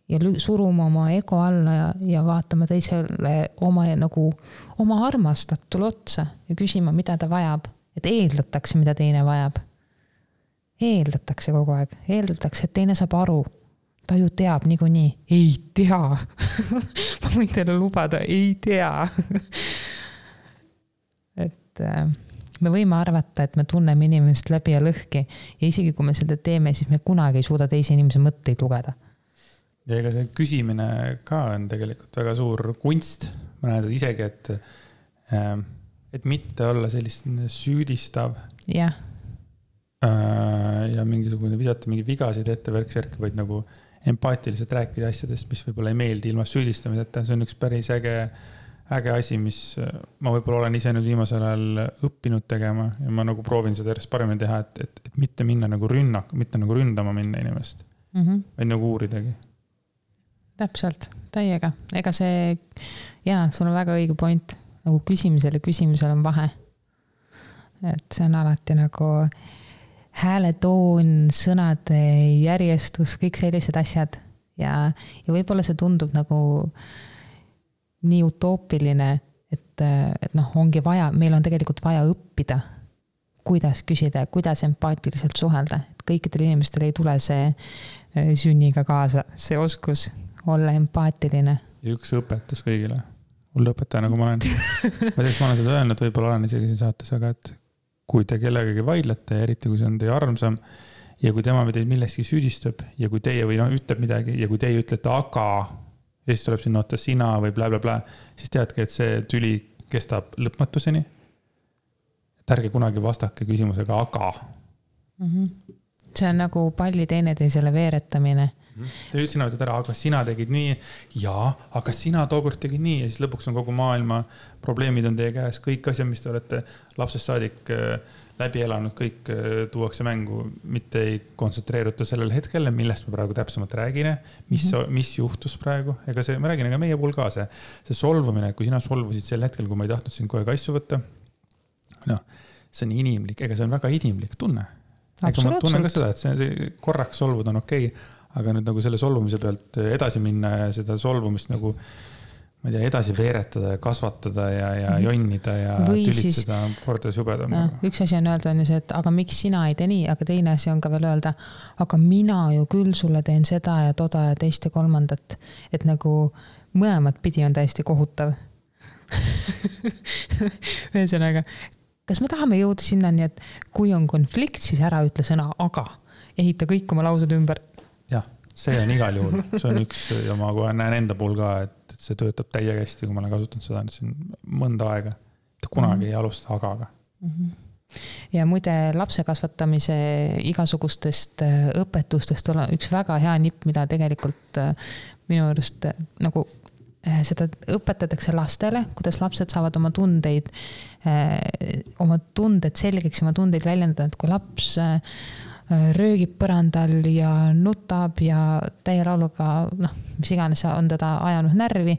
ja suruma oma ego alla ja, ja vaatama teisele oma nagu, oma armastatule otsa ja küsima, mida ta vajab. et eeldatakse, mida teine vajab. eeldatakse kogu aeg, eeldatakse, et teine saab aru. ta ju teab niikuinii. ei tea ma võin teile lubada, ei tea et äh, me võime arvata, et me tunneme inimest läbi ja lõhki ja isegi kui me seda teeme, siis me kunagi ei suuda teise inimese mõtteid lugeda
ja ega see küsimine ka on tegelikult väga suur kunst. ma näen seda isegi, et, ähm, et mitte olla sellist süüdistav.
jah.
Äh, ja mingisugune visata mingeid vigasid ette värk-särk, vaid nagu empaatiliselt rääkida asjadest, mis võib-olla ei meeldi ilma süüdistamiseta, see on üks päris äge, äge asi, mis ma võib-olla olen ise nüüd viimasel ajal õppinud tegema ja ma nagu proovin seda järjest paremini teha, et, et, et mitte minna nagu rünnak, mitte nagu ründama minna inimest mm. -hmm. vaid nagu uuridagi
täpselt, täiega, ega see jaa, sul on väga õige point, nagu küsimusel ja küsimusel on vahe. et see on alati nagu hääletoon, sõnade järjestus, kõik sellised asjad. Ja, ja võib-olla see tundub nagu nii utoopiline, et, et noh, ongi vaja, meil on tegelikult vaja õppida, kuidas küsida ja kuidas empaatiliselt suhelda, et kõikidel inimestel ei tule see eh, sünniga kaasa, see oskus olla empaatiline.
ja üks õpetus kõigile, hull õpetaja, nagu ma olen ma ei tea, kas ma olen seda öelnud, võib-olla olen isegi siin saates, aga et kui te kellegagi vaidlete, eriti kui see on teie armsam ja kui tema teid milleski süüdistab ja kui teie või noh, ütleb midagi ja kui teie ütlete aga ja siis tuleb sinna otsa sina või bla, siis teadke, et see tüli kestab lõpmatuseni. et ärge kunagi vastake küsimusega aga mm.
-hmm. See on nagu palli teineteisele veeretamine.
Te nüüd sina ütled ära, aga sina tegid nii, jaa, aga sina tookord tegid nii ja siis lõpuks on kogu maailma probleemid on teie käes, kõik asjad, mis te olete lapsest saadik äh, läbi elanud, kõik äh, tuuakse mängu, mitte ei kontsentreeruta sellele hetkele, millest ma praegu täpsemalt räägin, mis mm, -hmm. mis juhtus praegu, ega see, ma räägin, ega meie puhul ka see, see solvumine, kui sina solvusid sel hetkel, kui ma ei tahtnud sind kogu aeg asju võtta. noh, see on inimlik, ega see on väga inimlik tunne. Ega ma tunnen ka seda, et see, korraks solvuda on okei okay, aga nüüd nagu selle solvumise pealt edasi minna ja seda solvumist nagu ma ei tea, edasi veeretada ja kasvatada ja, ja mhm. jonnida ja Või tülitseda siis, kordades jubedam.
üks asi on öelda, on ju see, et aga miks sina ei tee nii, aga teine asi on ka veel öelda, aga mina ju küll sulle teen seda ja toda ja teist ja kolmandat. et nagu mõlemat pidi on täiesti kohutav ühesõnaga, kas me tahame jõuda sinnani, et kui on konflikt, siis ära ütle sõna aga, ehita kõik oma laused ümber
see on igal juhul, see on üks ja ma kohe näen enda puhul ka, et, et see töötab täiega hästi, kui ma olen kasutanud seda nüüd siin mõnda aega. kunagi mm -hmm. ei alusta agaga mm. -hmm
ja muide, lapse kasvatamise igasugustest äh, õpetustest on üks väga hea nipp, mida tegelikult äh, minu arust äh, nagu seda õpetatakse lastele, kuidas lapsed saavad oma tundeid, oma tunded selgeks, oma tundeid väljendada, et kui laps röögib põrandal ja nutab ja täie lauluga, noh, mis iganes on teda ajanud närvi,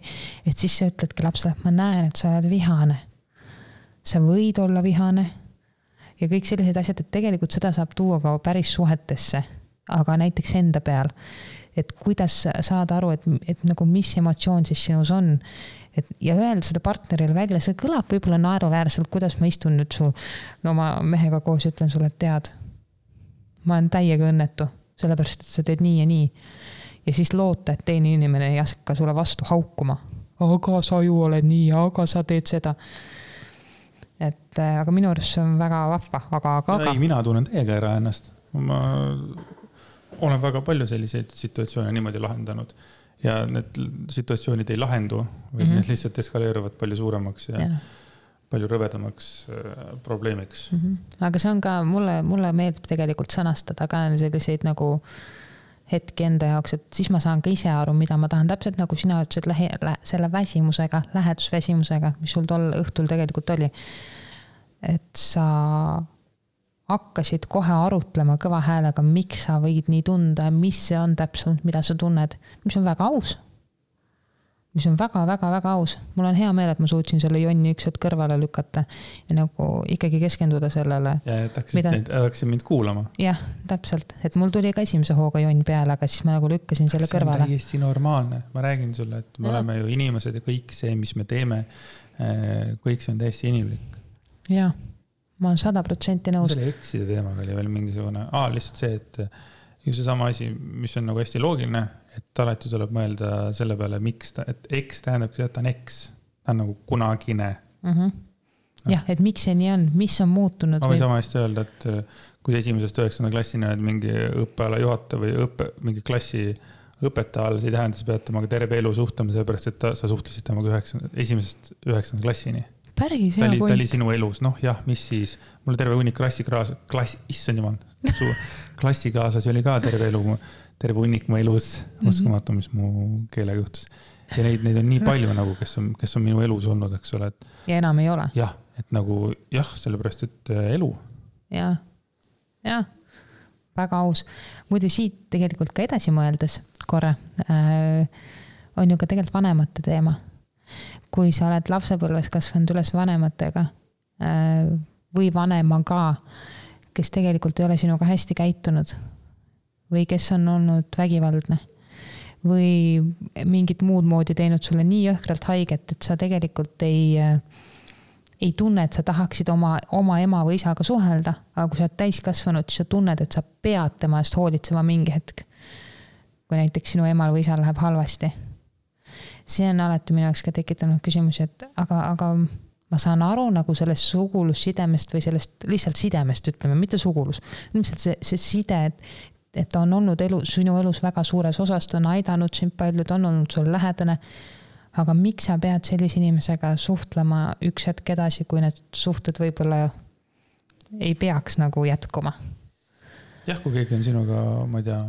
et siis sa ütledki lapsele, ma näen, et sa oled vihane. sa võid olla vihane ja kõik sellised asjad, et tegelikult seda saab tuua ka päris suhetesse, aga näiteks enda peal. Et kuidas saada aru, et, et nagu mis emotsioon siis sinus on. et ja öelda seda partnerile välja, see kõlab võib-olla naeruväärselt, kuidas ma istun nüüd su no, oma mehega koos ja ütlen sulle, et tead, ma olen täiega õnnetu, sellepärast et sa teed nii ja nii. ja siis loota, et teine inimene ei hakka sulle vastu haukuma. aga sa ju oled nii, aga sa teed seda et aga minu arust see on väga vahva, aga, aga,
aga. ei, mina tunnen täiega ära ennast. ma olen väga palju selliseid situatsioone niimoodi lahendanud ja need situatsioonid ei lahendu, vaid mm -hmm. need lihtsalt eskaleeruvad palju suuremaks ja, ja. palju rõvedamaks äh, probleemiks mm.
-hmm. aga see on ka mulle, mulle meeldib tegelikult sõnastada ka selliseid nagu hetki enda jaoks, et siis ma saan ka ise aru, mida ma tahan, täpselt nagu sina ütlesid, lähe, lähe, selle väsimusega, lähedusväsimusega, mis sul tol õhtul tegelikult oli. et sa hakkasid kohe arutlema kõva häälega, miks sa võid nii tunda, mis see on täpselt, mida sa tunned, mis on väga aus mis on väga-väga-väga aus. mul on hea meel, et ma suutsin selle jonni üks hetk kõrvale lükata ja nagu ikkagi keskenduda sellele.
ja et hakkasid mida... mind, hakkasid mind kuulama.
jah, täpselt, et mul tuli ka esimese hooga jonn peale, aga siis ma nagu lükkasin selle
see
kõrvale.
täiesti normaalne, ma räägin sulle, et me ja. oleme ju inimesed ja kõik see, mis me teeme, eh, kõik see on täiesti inimlik.
jah, ma olen sada protsenti nõus.
selle ekside teemaga oli veel mingisugune, aa lihtsalt see, et ju seesama asi, mis on nagu hästi loogiline, et alati tuleb mõelda selle peale, miks ta, et eks tähendabki seda, et ta on eks. ta on nagu kunagine mm.
-hmm. No. jah, et miks see nii on, mis on muutunud?
ma võin või... sama hästi öelda, et äh, kui esimesest üheksanda klassini oled mingi õppeala juhataja või õppe, mingi klassi õpetaja all, see ei tähenda, sa pead temaga terve elu suhtlema, sellepärast et ta, sa suhtlesid temaga üheksanda, esimesest üheksanda klassini
päris hea
point. ta oli sinu elus, noh jah, mis siis, mul terve hunnik klassikaas-, klass, issand jumal, su klassikaaslasi oli ka terve elu, terve hunnik mu elus mm, -hmm. uskumatu, mis mu keelega juhtus. ja neid, neid on nii palju nagu, kes on, kes on minu elus olnud, eks ole, et.
ja enam ei ole.
jah, et nagu jah, sellepärast, et äh, elu.
jah, jah, väga aus. muide, siit tegelikult ka edasi mõeldes korra äh, on ju ka tegelikult vanemate teema. Kui sa oled lapsepõlves kasvanud üles vanematega äh, või vanemaga kes tegelikult ei ole sinuga hästi käitunud või kes on olnud vägivaldne või mingit muud moodi teinud sulle nii jõhkralt haiget, et sa tegelikult ei, ei tunne, et sa tahaksid oma, oma ema või isaga suhelda, aga kui sa oled täiskasvanud, siis sa tunned, et sa pead tema eest hoolitsema mingi hetk. kui näiteks sinu emal või isal läheb halvasti. See on alati minu jaoks ka tekitanud küsimusi, et aga, aga ma saan aru nagu sellest sugulussidemest või sellest lihtsalt sidemest, ütleme, mitte sugulus. ilmselt see, see side, et, et ta on olnud elu, sinu elus väga suures osas, ta on aidanud sind palju, ta on olnud sul lähedane. aga miks sa pead sellise inimesega suhtlema üks hetk edasi, kui need suhted võib-olla ei peaks nagu jätkuma?
jah, kui keegi on sinuga, ma ei tea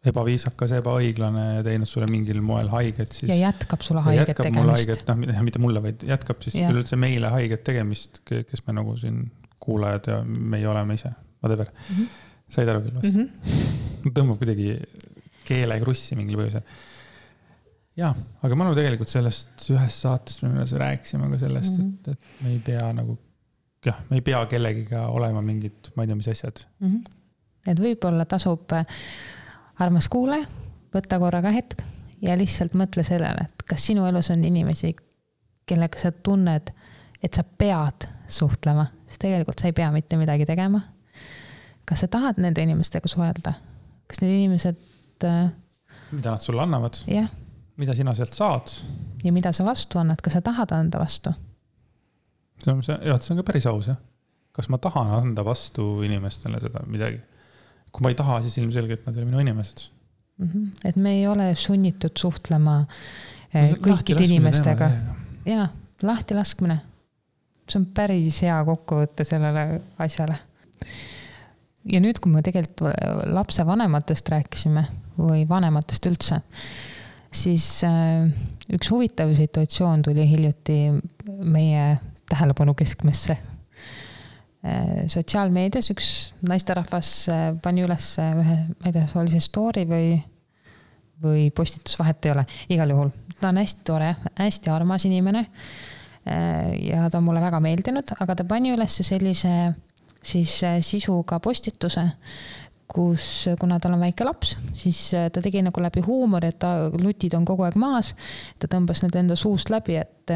ebaviisakas, ebaõiglane ja teinud sulle mingil moel haiget, siis.
ja jätkab sulle haiget jätkab tegemist.
noh, mitte mulle, vaid jätkab siis ja. üleüldse meile haiget tegemist, kes me nagu siin kuulajad ja meie oleme ise, whatever mm. -hmm. said aru küll vast mm? -hmm. tõmbab kuidagi keele krussi mingil põhjusel. ja, aga Manu tegelikult sellest ühest saatest me rääkisime ka sellest mm, -hmm. et, et me ei pea nagu, jah, me ei pea kellegiga olema mingid, ma ei tea, mis asjad mm. -hmm.
et võib-olla tasub armas kuulaja, võta korraga hetk ja lihtsalt mõtle sellele, et kas sinu elus on inimesi, kellega sa tunned, et sa pead suhtlema, sest tegelikult sa ei pea mitte midagi tegema. kas sa tahad nende inimestega suhelda? kas need inimesed äh,?
mida nad sulle annavad?
jah.
mida sina sealt saad?
ja mida sa vastu annad, kas sa tahad anda vastu?
see on, see, jah, see on ka päris aus jah. kas ma tahan anda vastu inimestele seda midagi? Kui ma ei taha, siis ilmselgelt nad ei ole minu inimesed
et me ei ole sunnitud suhtlema eh, kõikide inimestega. jaa, lahtilaskmine. see on päris hea kokkuvõte sellele asjale. ja nüüd, kui me tegelikult lapsevanematest rääkisime või vanematest üldse, siis äh, üks huvitav situatsioon tuli hiljuti meie tähelepanu keskmesse. Äh, sotsiaalmeedias üks naisterahvas äh, pani üles ühe, ma ei tea, oli see story või, või postitus, vahet ei ole, igal juhul. ta on hästi tore, hästi armas inimene. ja ta on mulle väga meeldinud, aga ta pani üles sellise siis sisuga postituse kus, kuna tal on väike laps, siis äh, ta tegi nagu läbi huumori, et ta, lutid on kogu aeg maas. ta tõmbas need enda suust läbi, et,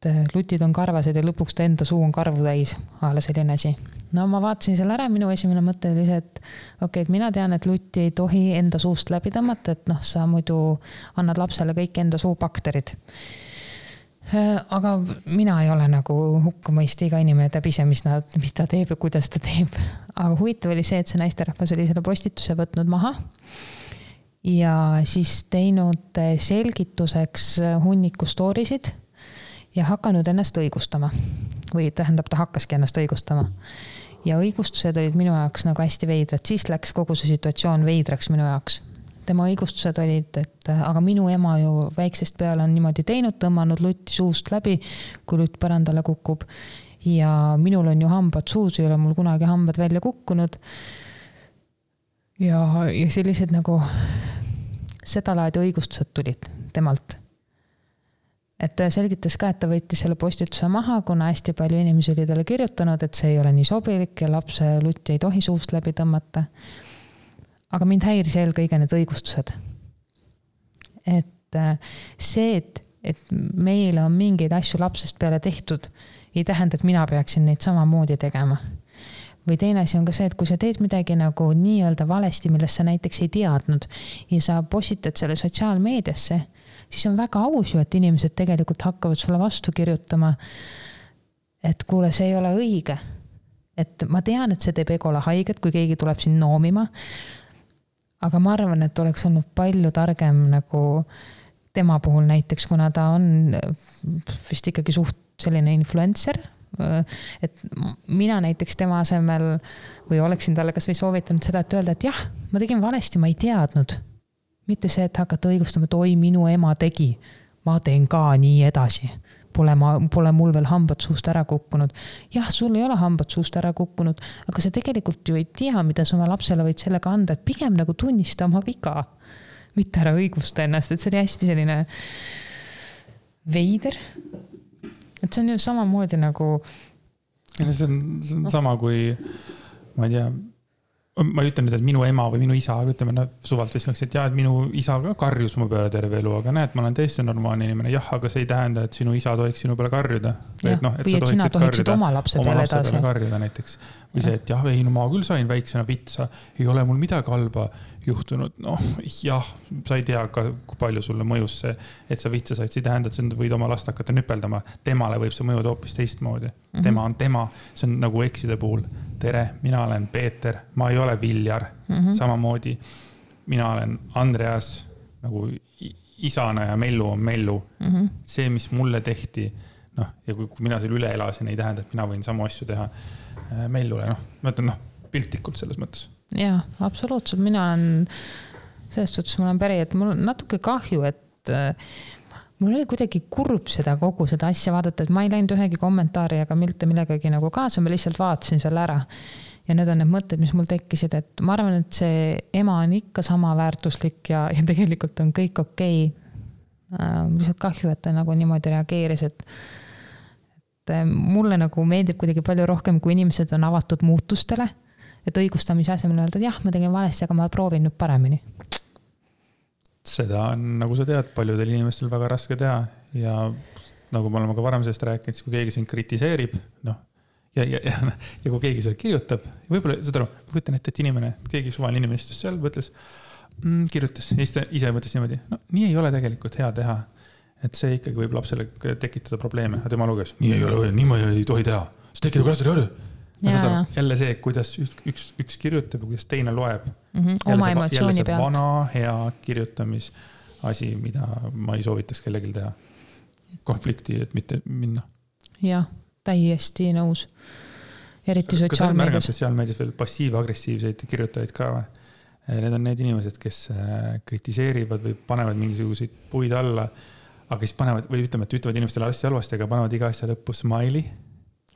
et äh, lutid on karvased ja lõpuks ta enda suu on karvu täis, a la selline asi. no ma vaatasin selle ära, minu esimene mõte oli see, et okei okay,, et mina tean, et lutti ei tohi enda suust läbi tõmmata, et noh, sa muidu annad lapsele kõik enda suu bakterid Äh, aga mina ei ole nagu hukkamõist, iga inimene teab ise, mis nad, mis ta teeb ja kuidas ta teeb. aga huvitav oli see, et see naisterahvas oli selle postituse võtnud maha. ja siis teinud selgituseks hunniku story sid ja hakanud ennast õigustama. või tähendab, ta hakkaski ennast õigustama. ja õigustused olid minu jaoks nagu hästi veidrad, siis läks kogu see situatsioon veidraks minu jaoks tema õigustused olid, et aga minu ema ju väiksest peale on niimoodi teinud, tõmmanud lutti suust läbi, kui lutt põrandale kukub. ja minul on ju hambad suus, ei ole mul kunagi hambad välja kukkunud. ja, ja sellised nagu sedalaadi õigustused tulid temalt et ta selgitas ka, et ta võttis selle postituse maha, kuna hästi palju inimesi oli talle kirjutanud, et see ei ole nii sobilik ja lapse lutti ei tohi suust läbi tõmmata aga mind häiris eelkõige need õigustused. et äh, see, et, et meile on mingeid asju lapsest peale tehtud, ei tähenda, et mina peaksin neid samamoodi tegema. või teine asi on ka see, et kui sa teed midagi nagu nii-öelda valesti, millest sa näiteks ei teadnud ja sa postitad selle sotsiaalmeediasse, siis on väga aus ju, et inimesed tegelikult hakkavad sulle vastu kirjutama. et kuule, see ei ole õige et ma tean, et see teeb egole haiget, kui keegi tuleb sind noomima aga ma arvan, et oleks olnud palju targem nagu tema puhul näiteks, kuna ta on vist ikkagi suht selline influencer. et mina näiteks tema asemel või oleksin talle kasvõi soovitanud seda, et öelda, et jah, ma tegin valesti, ma ei teadnud. Mitte see, et hakata õigustama, et oi, minu ema tegi, ma teen ka nii edasi pole ma, pole mul veel hambad suust ära kukkunud. jah, sul ei ole hambad suust ära kukkunud, aga sa tegelikult ju ei tea, mida sa oma lapsele võid sellega anda, et pigem nagu tunnista oma viga. mitte ära õigusta ennast, et see oli hästi selline veider. et see on ju samamoodi nagu.
see on, see on sama, kui ma ei tea ma ei ütle nüüd, et minu ema või minu isa, aga ütleme, noh, suvalt viskaks, et jaa, et minu isa ka karjus mu peale terve elu, aga näed, ma olen täiesti normaalne inimene. jah, aga see ei tähenda, et sinu isa tohiks sinu peale karjuda.
või et noh, et sa tohiksid karjuda oma lapse peale edasi.
karjuda näiteks. Või see, et jah, ei no ma küll sain väiksena vitsa, ei ole mul midagi halba juhtunud. noh, jah, sa ei tea ka, kui palju sulle mõjus see, et sa vitsa said, see ei tähenda, et sa võid oma last hakata nüpeldama. temale võib see mõjuda hoopis teistmoodi mm. -hmm. tema on tema, see on nagu ekside puhul. tere, mina olen Peeter, ma ei ole Viljar mm, -hmm. samamoodi. mina olen Andreas nagu isana ja Mellu on Mellu mm. -hmm. see, mis mulle tehti, noh, ja kui, kui mina selle üle elasin, ei tähenda, et mina võin samu asju teha äh, Mellule, noh, ma ütlen, noh, piltlikult selles mõttes
jaa, absoluutselt, mina olen, selles suhtes ma olen päri, et mul on natuke kahju, et äh, mul oli kuidagi kurb seda kogu seda asja vaadata, et ma ei läinud ühegi kommentaari ega mitte millegagi nagu kaasa, ma lihtsalt vaatasin selle ära. ja need on need mõtted, mis mul tekkisid, et ma arvan, et see ema on ikka sama väärtuslik ja, ja tegelikult on kõik okei äh,. Lihtsalt kahju, et ta nagu niimoodi reageeris, et et äh, mulle nagu meeldib kuidagi palju rohkem, kui inimesed on avatud muutustele et õigustamise asemel öelda, et jah, ma tegin valesti, aga ma proovin nüüd paremini.
seda on, nagu sa tead, paljudel inimestel väga raske teha ja nagu me oleme ka varem sellest rääkinud, siis kui keegi sind kritiseerib, noh. ja, ja, ja, ja kui keegi sulle kirjutab, võib-olla, saad aru, ma kujutan ette, et inimene, keegi suvaline inimene istus seal, mõtles mm,, kirjutas siis ta ise mõtles niimoodi, no nii ei ole tegelikult hea teha. et see ikkagi võib lapsele tekitada probleeme, aga tema luges, nii ei ole, niimoodi ei tohi teha, see tekitab klassi harju aru, jälle see, kuidas üks, üks, üks kirjutab ja kuidas teine loeb
mm. -hmm. oma emotsiooni pealt.
vana hea kirjutamisasi, mida ma ei soovitaks kellelgi teha. konflikti, et mitte minna.
jah, täiesti nõus. eriti sotsiaalmeedias.
sotsiaalmeedias veel passiiv-agressiivseid kirjutajaid ka või? Need on need inimesed, kes äh, kritiseerivad või panevad mingisuguseid puid alla. aga siis panevad või ütleme, et ütlevad inimestele asju halvasti, aga panevad iga asja lõppu smiley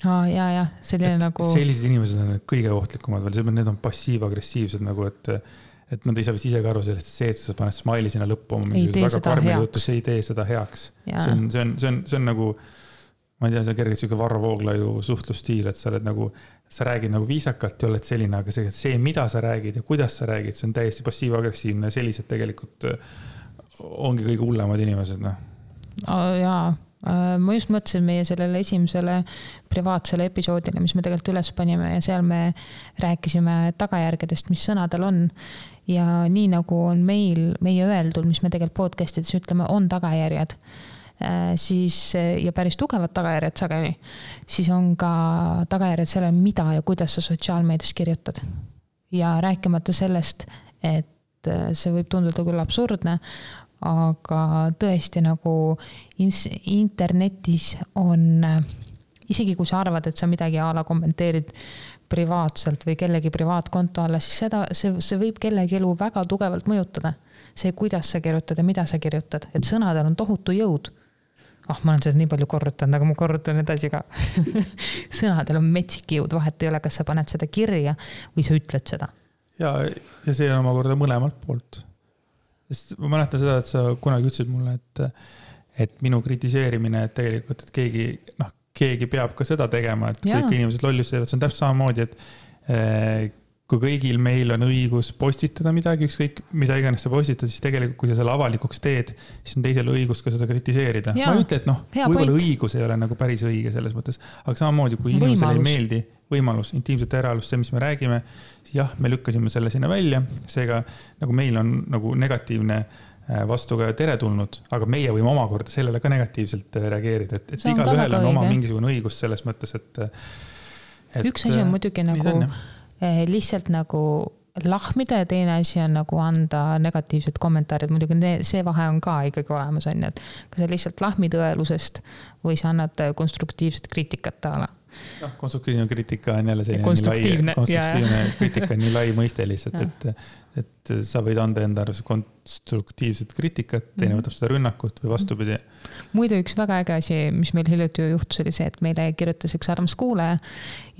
aa, ja, ja selline et nagu.
sellised inimesed on kõige ohtlikumad veel, need on passiiv-agressiivsed nagu, et, et nad ei saa vist ise ka aru sellest, et see, et sa paned smiley sinna lõppu oma mingisuguse väga karmi juttu, see ei tee seda heaks. see on, see on, see on, see on nagu, ma ei tea, see on kergelt sihuke Varro Vooglaiu suhtlusstiil, et sa oled nagu, sa räägid nagu viisakalt ja oled selline, aga see, see, mida sa räägid ja kuidas sa räägid, see on täiesti passiiv-agressiivne, sellised tegelikult ongi kõige hullemad inimesed, noh.
jaa Äh, ma just mõtlesin meie sellele esimesele privaatsele episoodile, mis me tegelikult üles panime ja seal me rääkisime tagajärgedest, mis sõnadel on. ja nii nagu on meil, meie öeldul, mis me tegelikult podcast ides ütleme, on tagajärjed äh, siis ja päris tugevad tagajärjed sageli, siis on ka tagajärjed sellele, mida ja kuidas sa sotsiaalmeedias kirjutad. ja rääkimata sellest, et äh, see võib tunduda küll absurdne, aga tõesti nagu internetis on, isegi kui sa arvad, et sa midagi a la kommenteerid privaatselt või kellegi privaatkonto alla, siis seda, see, see võib kellegi elu väga tugevalt mõjutada. see, kuidas sa kirjutad ja mida sa kirjutad, et sõnadel on tohutu jõud ah oh,, ma olen seda nii palju korrutanud, aga ma korrutan edasi ka sõnadel on metsik jõud, vahet ei ole, kas sa paned seda kirja või sa ütled seda.
ja, ja see on omakorda mõlemalt poolt sest ma mäletan seda, et sa kunagi ütlesid mulle, et, et minu kritiseerimine, et tegelikult, et keegi, noh, keegi peab ka seda tegema, et ja. kõik inimesed lollusi teevad, see on täpselt samamoodi, et eh, kui kõigil meil on õigus postitada midagi, ükskõik mida iganes sa postitad, siis tegelikult, kui sa selle avalikuks teed, siis on teisel õigus ka seda kritiseerida. ma ei ütle, et noh, võib-olla õigus ei ole nagu päris õige selles mõttes, aga samamoodi, kui inimesele ei meeldi võimalus, intiimset eraelust, see, mis me räägime, siis jah, me lükkasime selle sinna välja, seega nagu meil on nagu negatiivne äh, vastu ka teretulnud, aga meie võime omakorda sellele ka negatiivselt äh, reageerida, et, et igalühel on oma mingisugune õigus selles mõttes, et,
et. üks asi on muidugi nagu on, lihtsalt nagu lahmida ja teine asi on nagu anda negatiivsed kommentaarid, muidugi see vahe on ka ikkagi olemas, on ju, et kas sa lihtsalt lahmid õelusest või sa annad konstruktiivset kriitikat la
noh, konstruktiivne kriitika on jälle selline lai, konstruktiivne kriitika on nii lai mõiste lihtsalt, et, et sa võid anda enda arvates konstruktiivset kriitikat, teine mhm. võtab seda rünnakut või vastupidi.
muidu üks väga äge asi, mis meil hiljuti juhtus, oli see, et meile kirjutas üks armas kuulaja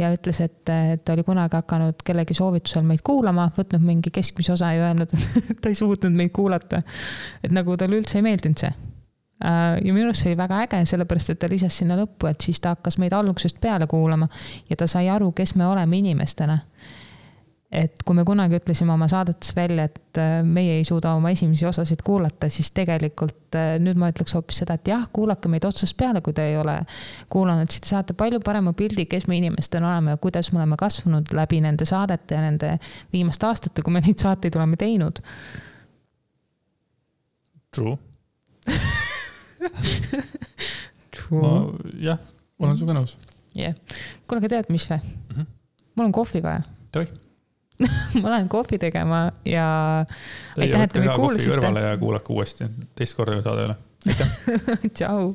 ja ütles, et ta oli kunagi hakanud kellegi soovitusel meid kuulama, võtnud mingi keskmise osa ja öelnud, et ta ei suutnud meid kuulata. et nagu talle üldse ei meeldinud see ja minu arust see oli väga äge, sellepärast et ta lisas sinna lõppu, et siis ta hakkas meid algusest peale kuulama ja ta sai aru, kes me oleme inimestena. et kui me kunagi ütlesime oma saadetes välja, et äh, meie ei suuda oma esimesi osasid kuulata, siis tegelikult äh, nüüd ma ütleks hoopis seda, et jah, kuulake meid otsast peale, kui te ei ole kuulanud, siis te saate palju parema pildi, kes me inimestena oleme ja kuidas me oleme kasvanud läbi nende saadete ja nende viimaste aastate, kui me neid saateid oleme teinud.
True jah, olen sinuga nõus.
jah yeah., kuule, aga tead, mis või mm? -hmm. mul on kohvi vaja.
tohib
ma lähen kohvi tegema ja.
Teie võtke ka kohvi kõrvale ja kuulake uuesti, teist korda ju saade üle. aitäh
tšau